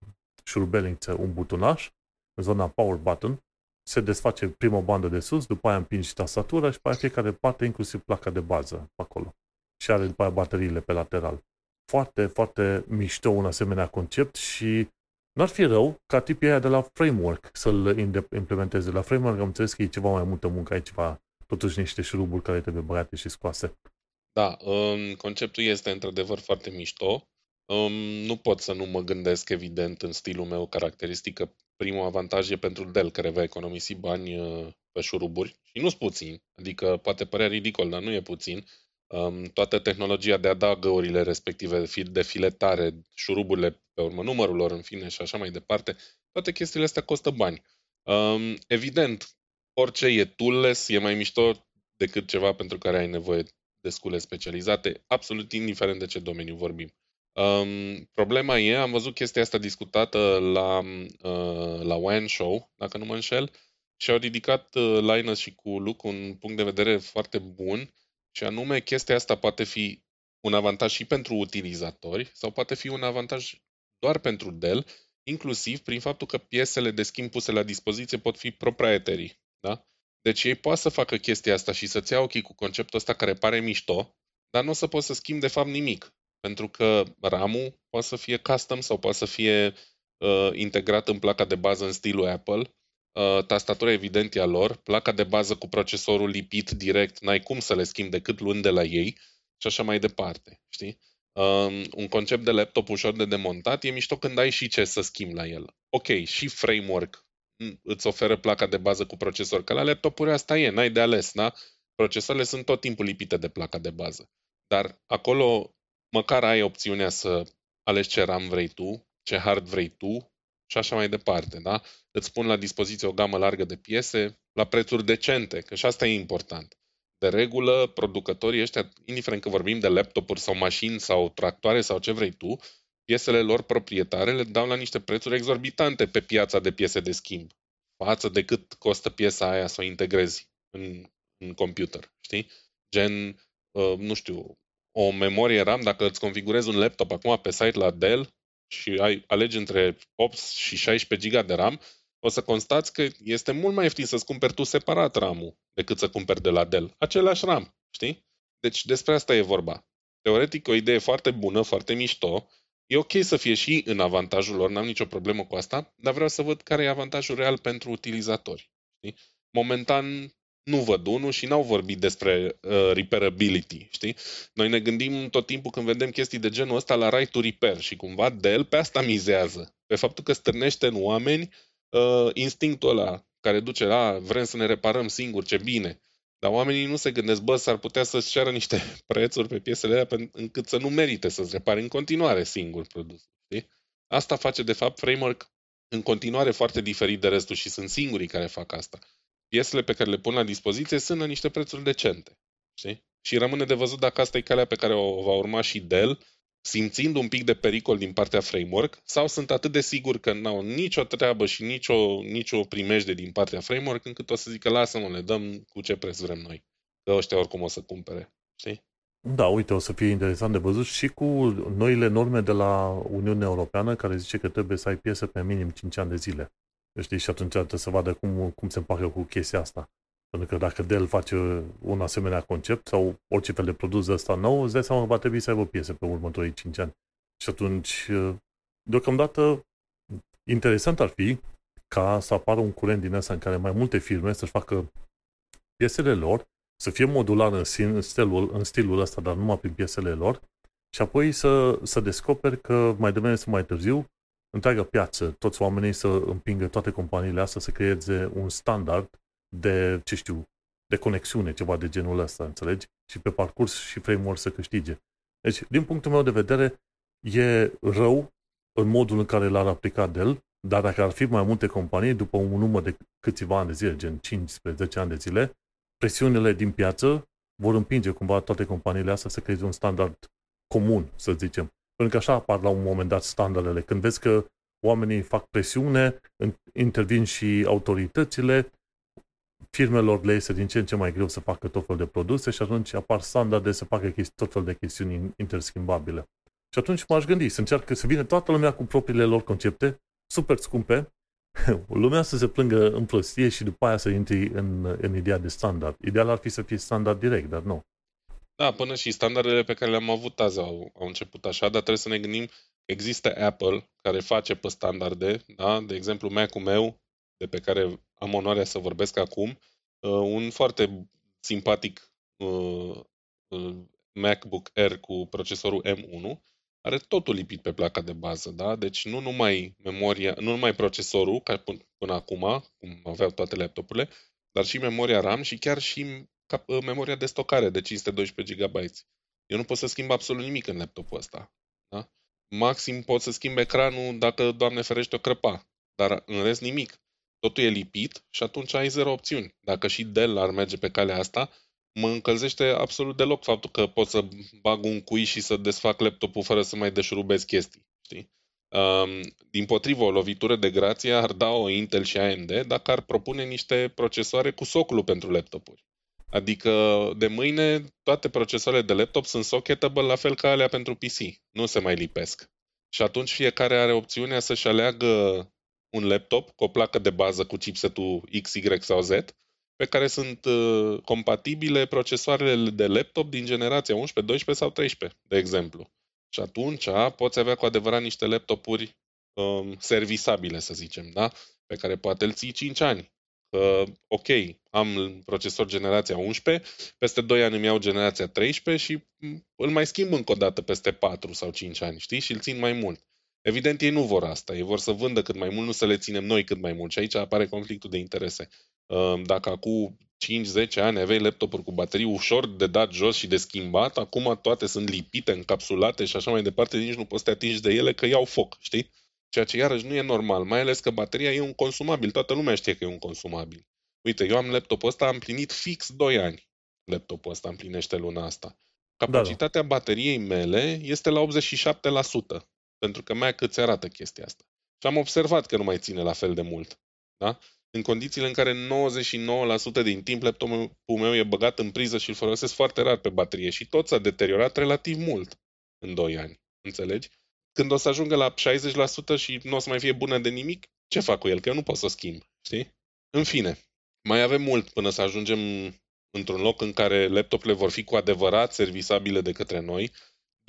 șurubelniță, un butonaș, în zona power button, se desface prima bandă de sus, după aia împingi tastatura și pe aia fiecare parte, inclusiv placa de bază pe acolo. Și are după aia bateriile pe lateral. Foarte, foarte mișto un asemenea concept și n-ar fi rău ca tipii aia de la Framework să-l implementeze. La Framework am înțeles că e ceva mai multă muncă, ai ceva, totuși niște șuruburi care trebuie băgate și scoase. Da, um, conceptul este într-adevăr foarte mișto. Um, nu pot să nu mă gândesc, evident, în stilul meu caracteristic, că primul avantaj e pentru Dell, care va economisi bani uh, pe șuruburi. Și nu-s puțin, adică poate părea ridicol, dar nu e puțin. Um, toată tehnologia de adagăurile respective, de filetare, șuruburile pe urmă numărul lor, în fine, și așa mai departe, toate chestiile astea costă bani. Um, evident, orice e toolless e mai mișto decât ceva pentru care ai nevoie de scule specializate, absolut indiferent de ce domeniu vorbim. Um, problema e, am văzut chestia asta discutată la, uh, la WAN Show, dacă nu mă înșel, și au ridicat uh, Linus și cu Luke un punct de vedere foarte bun, și anume chestia asta poate fi un avantaj și pentru utilizatori sau poate fi un avantaj doar pentru Dell, inclusiv prin faptul că piesele de schimb puse la dispoziție pot fi proprietary. Da? Deci ei poate să facă chestia asta și să-ți ia ochii cu conceptul ăsta care pare mișto, dar nu o să poți să schimbi de fapt nimic. Pentru că RAM-ul poate să fie custom sau poate să fie uh, integrat în placa de bază în stilul Apple. Uh, tastatura evident e a lor, placa de bază cu procesorul lipit direct, n-ai cum să le schimbi decât luând de la ei și așa mai departe, știi? Um, un concept de laptop ușor de demontat e mișto când ai și ce să schimbi la el. Ok, și framework îți oferă placa de bază cu procesor, că la laptopuri asta e, n-ai de ales, da? Procesoarele sunt tot timpul lipite de placa de bază. Dar acolo măcar ai opțiunea să alegi ce RAM vrei tu, ce hard vrei tu și așa mai departe, da? Îți pun la dispoziție o gamă largă de piese la prețuri decente, că și asta e important. De regulă, producătorii ăștia, indiferent că vorbim de laptopuri sau mașini sau tractoare sau ce vrei tu, piesele lor proprietare le dau la niște prețuri exorbitante pe piața de piese de schimb, față de cât costă piesa aia să o integrezi în, în computer, știi? Gen, uh, nu știu, o memorie RAM, dacă îți configurezi un laptop acum pe site la Dell și ai, alegi între 8 și 16 GB de RAM, o să constați că este mult mai ieftin să-ți cumperi tu separat RAM-ul decât să cumperi de la Dell. Același RAM, știi? Deci despre asta e vorba. Teoretic, o idee foarte bună, foarte mișto, E ok să fie și în avantajul lor, n-am nicio problemă cu asta, dar vreau să văd care e avantajul real pentru utilizatori. Știi? Momentan nu văd unul și n-au vorbit despre uh, repairability, știi? Noi ne gândim tot timpul când vedem chestii de genul ăsta la right to repair și cumva Dell pe asta mizează, pe faptul că stârnește în oameni uh, instinctul ăla care duce la vrem să ne reparăm singuri, ce bine. Dar oamenii nu se gândesc, bă, s-ar putea să-ți ceară niște prețuri pe piesele alea încât să nu merite să-ți repari în continuare singur produs. Știi? Asta face, de fapt, framework în continuare foarte diferit de restul și sunt singurii care fac asta. Piesele pe care le pun la dispoziție sunt la niște prețuri decente. Știi? Și rămâne de văzut dacă asta e calea pe care o va urma și Dell, simțind un pic de pericol din partea framework, sau sunt atât de sigur că n-au nicio treabă și nicio, nicio primejde din partea framework, încât o să zică, lasă-mă, le dăm cu ce preț vrem noi. Că ăștia oricum o să cumpere. Știi? Da, uite, o să fie interesant de văzut și cu noile norme de la Uniunea Europeană, care zice că trebuie să ai piese pe minim 5 ani de zile. Știi? Și atunci trebuie să vadă cum, cum se împacă cu chestia asta. Pentru că dacă Dell face un asemenea concept sau orice fel de produs de ăsta nou, îți dai seama că va trebui să aibă piese pe următorii 5 ani. Și atunci, deocamdată, interesant ar fi ca să apară un curent din ăsta în care mai multe firme să-și facă piesele lor, să fie modular în, în, stilul, în stilul ăsta, dar numai prin piesele lor, și apoi să, să descoperi că mai devreme sau mai târziu, întreaga piață, toți oamenii să împingă toate companiile astea să creeze un standard de, ce știu, de conexiune, ceva de genul ăsta, înțelegi? Și pe parcurs și framework să câștige. Deci, din punctul meu de vedere, e rău în modul în care l-ar aplica Dell, dar dacă ar fi mai multe companii, după un număr de câțiva ani de zile, gen 15 ani de zile, presiunile din piață vor împinge cumva toate companiile astea să creeze un standard comun, să zicem. Pentru că așa apar la un moment dat standardele. Când vezi că oamenii fac presiune, intervin și autoritățile, firmelor le este din ce în ce mai greu să facă tot fel de produse și atunci apar standarde să facă tot fel de chestiuni interschimbabile. Și atunci m-aș gândi să încearcă să vină toată lumea cu propriile lor concepte, super scumpe, lumea să se plângă în prostie și după aia să intri în, în ideea de standard. Ideal ar fi să fie standard direct, dar nu. Da, până și standardele pe care le-am avut azi au, au început așa, dar trebuie să ne gândim există Apple care face pe standarde, da? de exemplu Mac-ul meu de pe care am onoarea să vorbesc acum, uh, un foarte simpatic uh, uh, MacBook Air cu procesorul M1, are totul lipit pe placa de bază, da? Deci nu numai memoria, nu numai procesorul, ca până, până acum, cum aveau toate laptopurile, dar și memoria RAM și chiar și memoria de stocare de 512 GB. Eu nu pot să schimb absolut nimic în laptopul ăsta. Da? Maxim pot să schimb ecranul dacă, Doamne ferește, o crăpa. Dar în rest nimic totul e lipit și atunci ai zero opțiuni. Dacă și Dell ar merge pe calea asta, mă încălzește absolut deloc faptul că pot să bag un cui și să desfac laptopul fără să mai deșurubez chestii. Știi? Um, din potrivă, o lovitură de grație ar da o Intel și AMD dacă ar propune niște procesoare cu soclu pentru laptopuri. Adică de mâine toate procesoarele de laptop sunt socketable la fel ca alea pentru PC. Nu se mai lipesc. Și atunci fiecare are opțiunea să-și aleagă un laptop cu o placă de bază cu chipsetul X, Y sau Z, pe care sunt uh, compatibile procesoarele de laptop din generația 11, 12 sau 13, de exemplu. Și atunci poți avea cu adevărat niște laptopuri um, servisabile, să zicem, da? pe care poate îl ții 5 ani. Că, ok, am procesor generația 11, peste 2 ani îmi iau generația 13 și mm, îl mai schimb încă o dată peste 4 sau 5 ani, știi? Și îl țin mai mult. Evident, ei nu vor asta. Ei vor să vândă cât mai mult, nu să le ținem noi cât mai mult. Și aici apare conflictul de interese. Ehm, dacă acum 5-10 ani aveai laptopuri cu baterii ușor de dat jos și de schimbat, acum toate sunt lipite, încapsulate și așa mai departe, nici nu poți să te atingi de ele că iau foc, știi? Ceea ce iarăși nu e normal, mai ales că bateria e un consumabil, toată lumea știe că e un consumabil. Uite, eu am laptopul ăsta, am plinit fix 2 ani. Laptopul ăsta împlinește luna asta. Capacitatea da, da. bateriei mele este la 87%. Pentru că Mac îți arată chestia asta. Și am observat că nu mai ține la fel de mult. Da? În condițiile în care 99% din timp laptopul meu e băgat în priză și îl folosesc foarte rar pe baterie și tot s-a deteriorat relativ mult în 2 ani. Înțelegi? Când o să ajungă la 60% și nu o să mai fie bună de nimic, ce fac cu el? Că eu nu pot să o schimb. Știi? În fine, mai avem mult până să ajungem într-un loc în care laptopurile vor fi cu adevărat servisabile de către noi,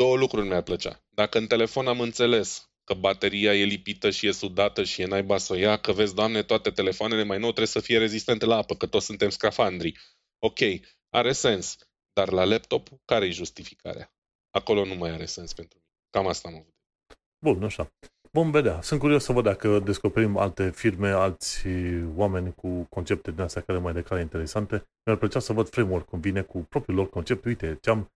două lucruri mi-ar plăcea. Dacă în telefon am înțeles că bateria e lipită și e sudată și e naiba să o ia, că vezi, doamne, toate telefoanele mai nou trebuie să fie rezistente la apă, că toți suntem scafandri. Ok, are sens. Dar la laptop, care e justificarea? Acolo nu mai are sens pentru mine. Cam asta am avut. Bun, așa. Vom vedea. Sunt curios să văd dacă descoperim alte firme, alți oameni cu concepte din astea care mai de care interesante. Mi-ar plăcea să văd framework cum vine cu propriul lor concept. Uite, ce-am, am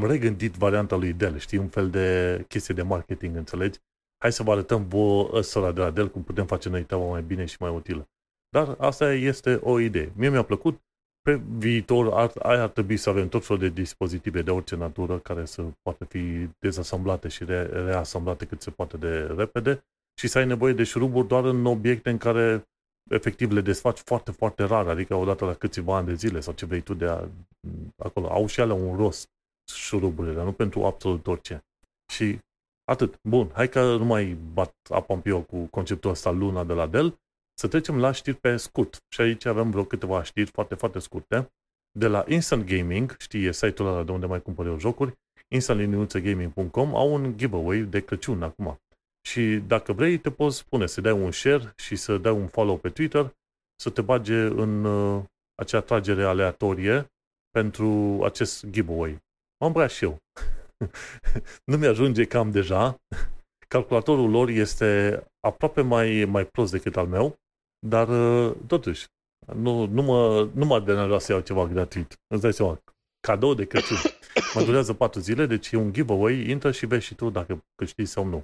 regândit varianta lui Dell, știi, un fel de chestie de marketing, înțelegi? Hai să vă arătăm vouă ăsta de la Dell cum putem face noi treaba mai bine și mai utilă. Dar asta este o idee. Mie mi-a plăcut, pe viitor ar, ar trebui să avem tot felul de dispozitive de orice natură care să poată fi dezasamblate și re, reasamblate cât se poate de repede și să ai nevoie de șuruburi doar în obiecte în care efectiv le desfaci foarte, foarte rar, adică odată la câțiva ani de zile sau ce vrei tu de a, acolo. Au și alea un rost șuruburile, dar nu pentru absolut orice. Și atât. Bun, hai că nu mai bat apa în pio cu conceptul ăsta Luna de la Dell, să trecem la știri pe scurt. Și aici avem vreo câteva știri foarte, foarte scurte. De la Instant Gaming, știi, e site-ul ăla de unde mai cumpăr eu jocuri, instant-gaming.com au un giveaway de Crăciun acum. Și dacă vrei, te poți spune să dai un share și să dai un follow pe Twitter, să te bage în uh, acea tragere aleatorie pentru acest giveaway. M-am băiat și eu. nu mi-ajunge cam deja. Calculatorul lor este aproape mai, mai prost decât al meu dar, uh, totuși, nu, nu, mă, nu mă deranjează să iau ceva gratuit. Îți dai seama, cadou de Crăciun. Mă durează patru zile, deci e un giveaway, intră și vezi și tu dacă câștigi sau nu.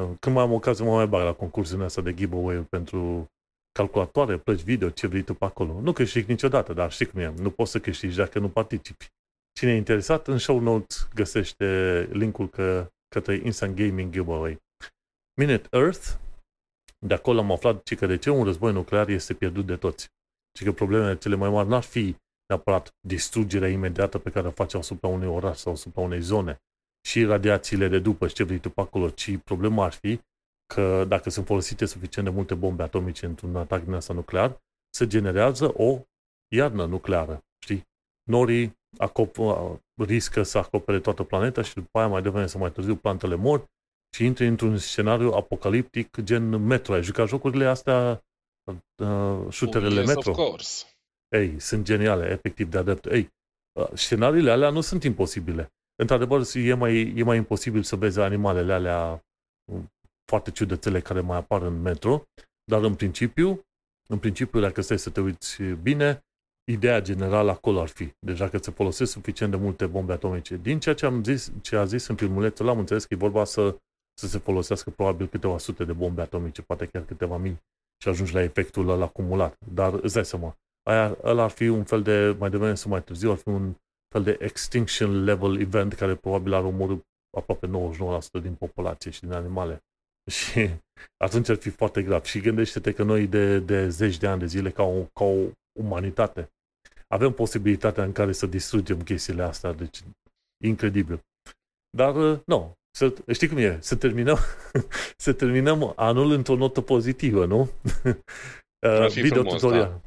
Uh, când mai am ocazia, mă mai bag la concursul ăsta de giveaway pentru calculatoare, plăci video, ce vrei tu pe acolo. Nu câștigi niciodată, dar știi cum e, nu poți să câștigi dacă nu participi. Cine e interesat, în show notes găsește linkul că, către Instant Gaming Giveaway. Minute Earth de acolo am aflat că de ce un război nuclear este pierdut de toți. Și că problemele cele mai mari n-ar fi neapărat distrugerea imediată pe care o face asupra unui oraș sau asupra unei zone și radiațiile de după și ce vrei tu pe acolo, ci problema ar fi că dacă sunt folosite suficient de multe bombe atomice într-un atac din asta nuclear, se generează o iarnă nucleară, știi? Norii acop- riscă să acopere toată planeta și după aia mai devreme să mai târziu plantele mor și intri într-un scenariu apocaliptic gen Metro. Ai jucat jocurile astea, uh, shooterele yes, Metro? of course. Ei, sunt geniale, efectiv de adept. Ei, uh, scenariile alea nu sunt imposibile. Într-adevăr, e mai, e mai imposibil să vezi animalele alea uh, foarte ciudățele care mai apar în metro, dar în principiu, în principiu, dacă stai să te uiți bine, ideea generală acolo ar fi. Deci dacă se folosesc suficient de multe bombe atomice. Din ceea ce am zis, ce a zis în filmulețul am înțeles că e vorba să să se folosească probabil câteva sute de bombe atomice, poate chiar câteva mii și ajungi la efectul ăla acumulat. Dar îți dai seama, aia, ăla ar fi un fel de, mai devreme sau mai târziu, ar fi un fel de extinction level event care probabil ar omorâ aproape 99% din populație și din animale. Și atunci ar fi foarte grav. Și gândește-te că noi de, de zeci de ani de zile, ca o, ca o umanitate, avem posibilitatea în care să distrugem chestiile astea, deci incredibil. Dar, nu, să, știi cum e? Să terminăm, să terminăm anul într-o notă pozitivă, nu? Uh, video frumos, tutorial. Da.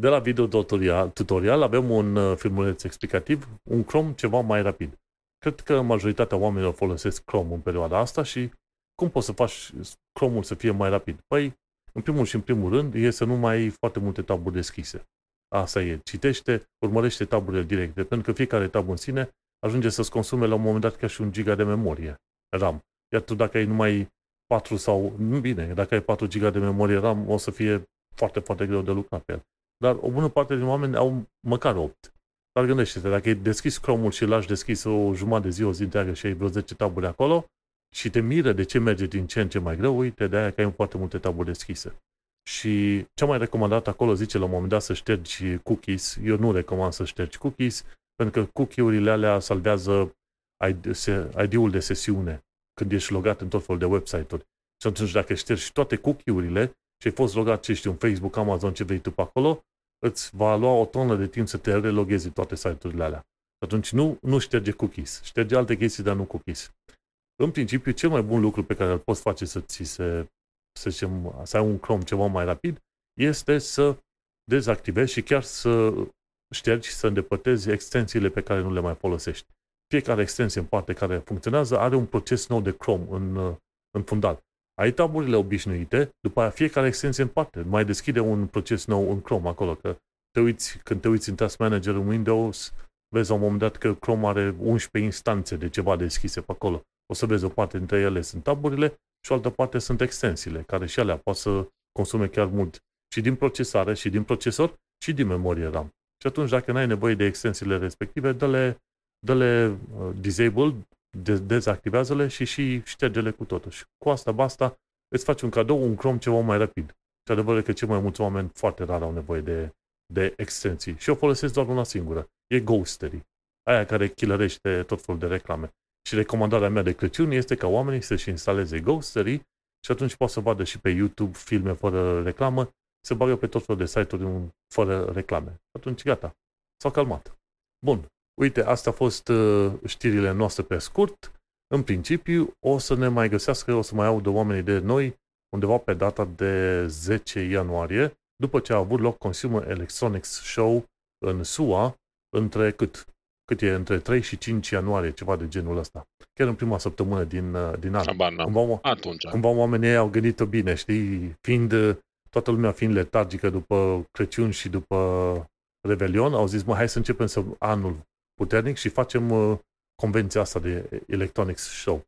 De la video tutorial, tutorial avem un uh, filmuleț explicativ, un Chrome ceva mai rapid. Cred că majoritatea oamenilor folosesc Chrome în perioada asta și cum poți să faci Chrome-ul să fie mai rapid? Păi, în primul și în primul rând, e să nu mai ai foarte multe taburi deschise. Asta e. Citește, urmărește taburile directe, pentru că fiecare tab în sine ajunge să-ți consume la un moment dat ca și un giga de memorie RAM. Iar tu dacă ai numai 4 sau, nu bine, dacă ai 4 giga de memorie RAM, o să fie foarte, foarte greu de lucrat pe el. Dar o bună parte din oameni au măcar 8. Dar gândește-te, dacă ai deschis Chrome-ul și l-aș deschis o jumătate de zi, o zi întreagă și ai vreo 10 taburi acolo și te miră de ce merge din ce în ce mai greu, uite, de aia că ai foarte multe taburi deschise. Și cea mai recomandat acolo zice la un moment dat să ștergi cookies. Eu nu recomand să ștergi cookies, pentru că cookie-urile alea salvează ID-ul de sesiune când ești logat în tot felul de website-uri. Și atunci dacă ștergi toate cookie-urile și ai fost logat, ce știu, în Facebook, Amazon, ce vrei tu pe acolo, îți va lua o tonă de timp să te reloghezi toate site-urile alea. Atunci nu, nu șterge cookies. Șterge alte chestii, dar nu cookies. În principiu, cel mai bun lucru pe care îl poți face să ți se, să, zicem, să ai un Chrome ceva mai rapid, este să dezactivezi și chiar să ștergi și să îndepărtezi extensiile pe care nu le mai folosești. fiecare extensie în parte care funcționează are un proces nou de Chrome în, uh, în fundal. Ai taburile obișnuite, după aia fiecare extensie în parte. Mai deschide un proces nou în Chrome acolo, că te uiți, când te uiți în Task Manager în Windows, vezi la un moment dat că Chrome are 11 instanțe de ceva deschise pe acolo. O să vezi o parte dintre ele sunt taburile și o altă parte sunt extensiile, care și alea pot să consume chiar mult și din procesare, și din procesor, și din memorie RAM. Și atunci, dacă n-ai nevoie de extensiile respective, dă-le, dă-le uh, disabled, de- dezactivează-le și și șterge-le cu totul. Și cu asta, basta, îți faci un cadou, un Chrome ceva mai rapid. Și adevărul că cei mai mulți oameni foarte rar au nevoie de, de extensii. Și eu folosesc doar una singură. E Ghostery. Aia care chilărește tot felul de reclame. Și recomandarea mea de Crăciun este ca oamenii să-și instaleze Ghostery și atunci poate să vadă și pe YouTube filme fără reclamă, se bagă pe tot felul de site-uri fără reclame. Atunci gata, s-au calmat. Bun, uite, astea au fost uh, știrile noastre pe scurt. În principiu, o să ne mai găsească, o să mai audă oamenii de noi undeva pe data de 10 ianuarie, după ce a avut loc Consumer Electronics Show în SUA, între cât? Cât e? Între 3 și 5 ianuarie, ceva de genul ăsta. Chiar în prima săptămână din, uh, din an. Habar n-am. Cumva, Atunci. cumva oamenii ei au gândit-o bine, știi? Fiind, uh, toată lumea fiind letargică după Crăciun și după Revelion, au zis, mă, hai să începem să anul puternic și facem uh, convenția asta de Electronics Show.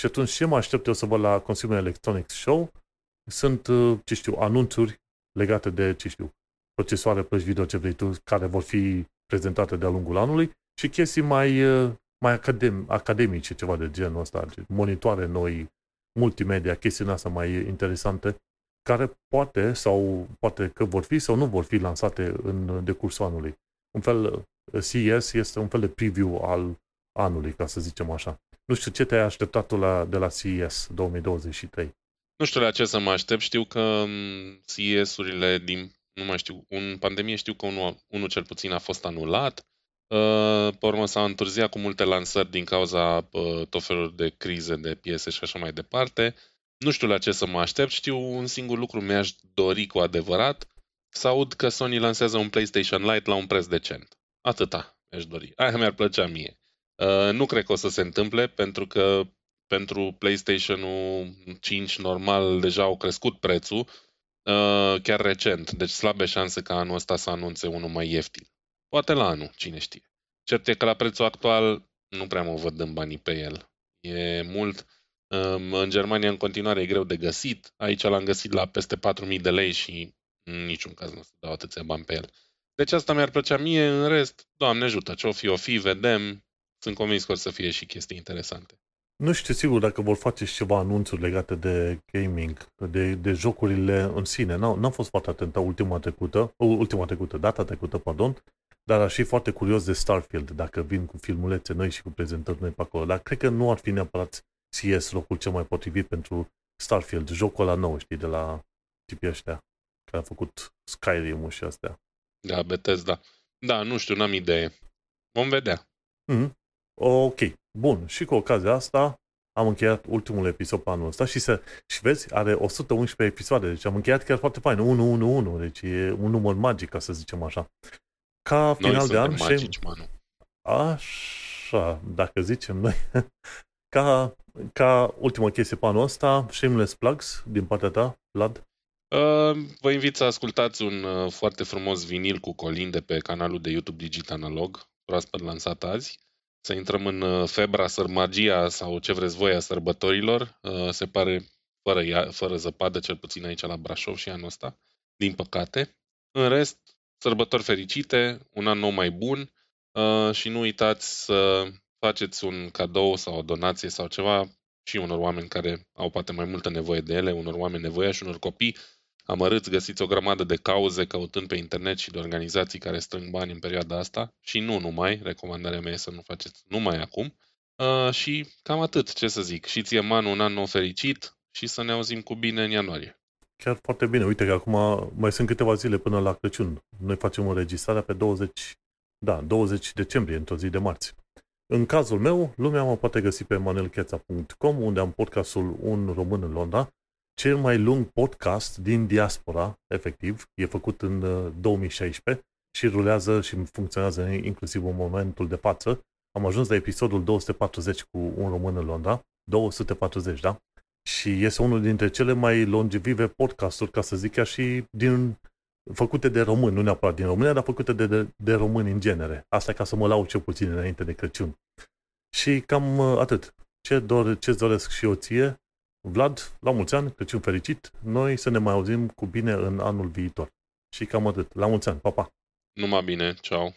Și atunci ce mă aștept eu să văd la Consumer Electronics Show sunt, uh, ce știu, anunțuri legate de, ce știu, procesoare plăci video, ce vrei tu, care vor fi prezentate de-a lungul anului și chestii mai, uh, mai academ, academice, ceva de genul ăsta, monitoare noi, multimedia, chestii astea mai interesante, care poate sau poate că vor fi sau nu vor fi lansate în decursul anului. Un fel, CES este un fel de preview al anului, ca să zicem așa. Nu știu ce te-ai așteptat tu la, de la CES 2023. Nu știu la ce să mă aștept. Știu că mm, CES-urile din, nu mai știu, în pandemie știu că unul, unul cel puțin a fost anulat. Uh, Pe urmă s-a întârziat cu multe lansări din cauza uh, tot felul de crize de piese și așa mai departe. Nu știu la ce să mă aștept. Știu un singur lucru mi-aș dori cu adevărat. Să aud că Sony lansează un PlayStation Lite la un preț decent. Atâta mi-aș dori. Aia mi-ar plăcea mie. Uh, nu cred că o să se întâmple pentru că pentru PlayStation-ul 5 normal deja au crescut prețul uh, chiar recent, deci slabe șanse ca anul ăsta să anunțe unul mai ieftin. Poate la anul, cine știe. Cert e că la prețul actual nu prea mă văd în banii pe el. E mult. Um, în Germania în continuare e greu de găsit. Aici l-am găsit la peste 4.000 de lei și în niciun caz nu o să dau atâția bani pe el. Deci asta mi-ar plăcea mie, în rest, Doamne ajută, ce-o fi, o fi, vedem. Sunt convins că o să fie și chestii interesante. Nu știu sigur dacă vor face și ceva anunțuri legate de gaming, de, de jocurile în sine. N-am, n-am fost foarte atent ultima trecută, ultima trecută, data trecută, pardon, dar aș fi foarte curios de Starfield, dacă vin cu filmulețe noi și cu prezentări noi pe acolo. Dar cred că nu ar fi neapărat CS locul cel mai potrivit pentru Starfield, jocul ăla nou, știi, de la tipii ăștia, care a făcut Skyrim-ul și astea. Da, Bethesda. Da, nu știu, n-am idee. Vom vedea. Mm-hmm. Ok, bun. Și cu ocazia asta am încheiat ultimul episod pe anul ăsta și, să, și vezi, are 111 episoade, deci am încheiat chiar foarte fain, 1-1-1, deci e un număr magic, ca să zicem așa. Ca final Noi de an... suntem magici, Manu. Așa, dacă zicem noi. ca, ca ultima chestie pe anul ăsta, Shameless Plugs din partea ta, Vlad. Uh, vă invit să ascultați un uh, foarte frumos vinil cu colinde pe canalul de YouTube Digit Analog, proaspăt lansat azi. Să intrăm în uh, febra, sărmagia sau ce vreți voi a sărbătorilor. Uh, se pare fără, ia, fără zăpadă, cel puțin aici la Brașov și anul ăsta, din păcate. În rest, sărbători fericite, un an nou mai bun uh, și nu uitați să faceți un cadou sau o donație sau ceva și unor oameni care au poate mai multă nevoie de ele, unor oameni nevoiași, unor copii amărâți, găsiți o grămadă de cauze căutând pe internet și de organizații care strâng bani în perioada asta și nu numai, recomandarea mea e să nu faceți numai acum. Uh, și cam atât, ce să zic. Și ție, Manu, un an nou fericit și să ne auzim cu bine în ianuarie. Chiar foarte bine. Uite că acum mai sunt câteva zile până la Crăciun. Noi facem înregistrarea pe 20, da, 20 decembrie, într-o zi de marți. În cazul meu, lumea mă poate găsi pe manelcheța.com, unde am podcastul Un Român în Londra, cel mai lung podcast din diaspora, efectiv, e făcut în 2016 uh, și rulează și funcționează inclusiv în momentul de față. Am ajuns la episodul 240 cu un român în Londra. 240, da? Și este unul dintre cele mai longevive podcasturi, ca să zic chiar și din făcute de români, nu neapărat din România, dar făcute de, de, de români în genere. Asta ca să mă lau cel puțin înainte de Crăciun. Și cam uh, atât. Ce dor, ce doresc și eu ție? Vlad, la mulți ani, Crăciun fericit. Noi să ne mai auzim cu bine în anul viitor. Și cam atât. La mulți ani. Pa, pa! Numai bine. Ciao!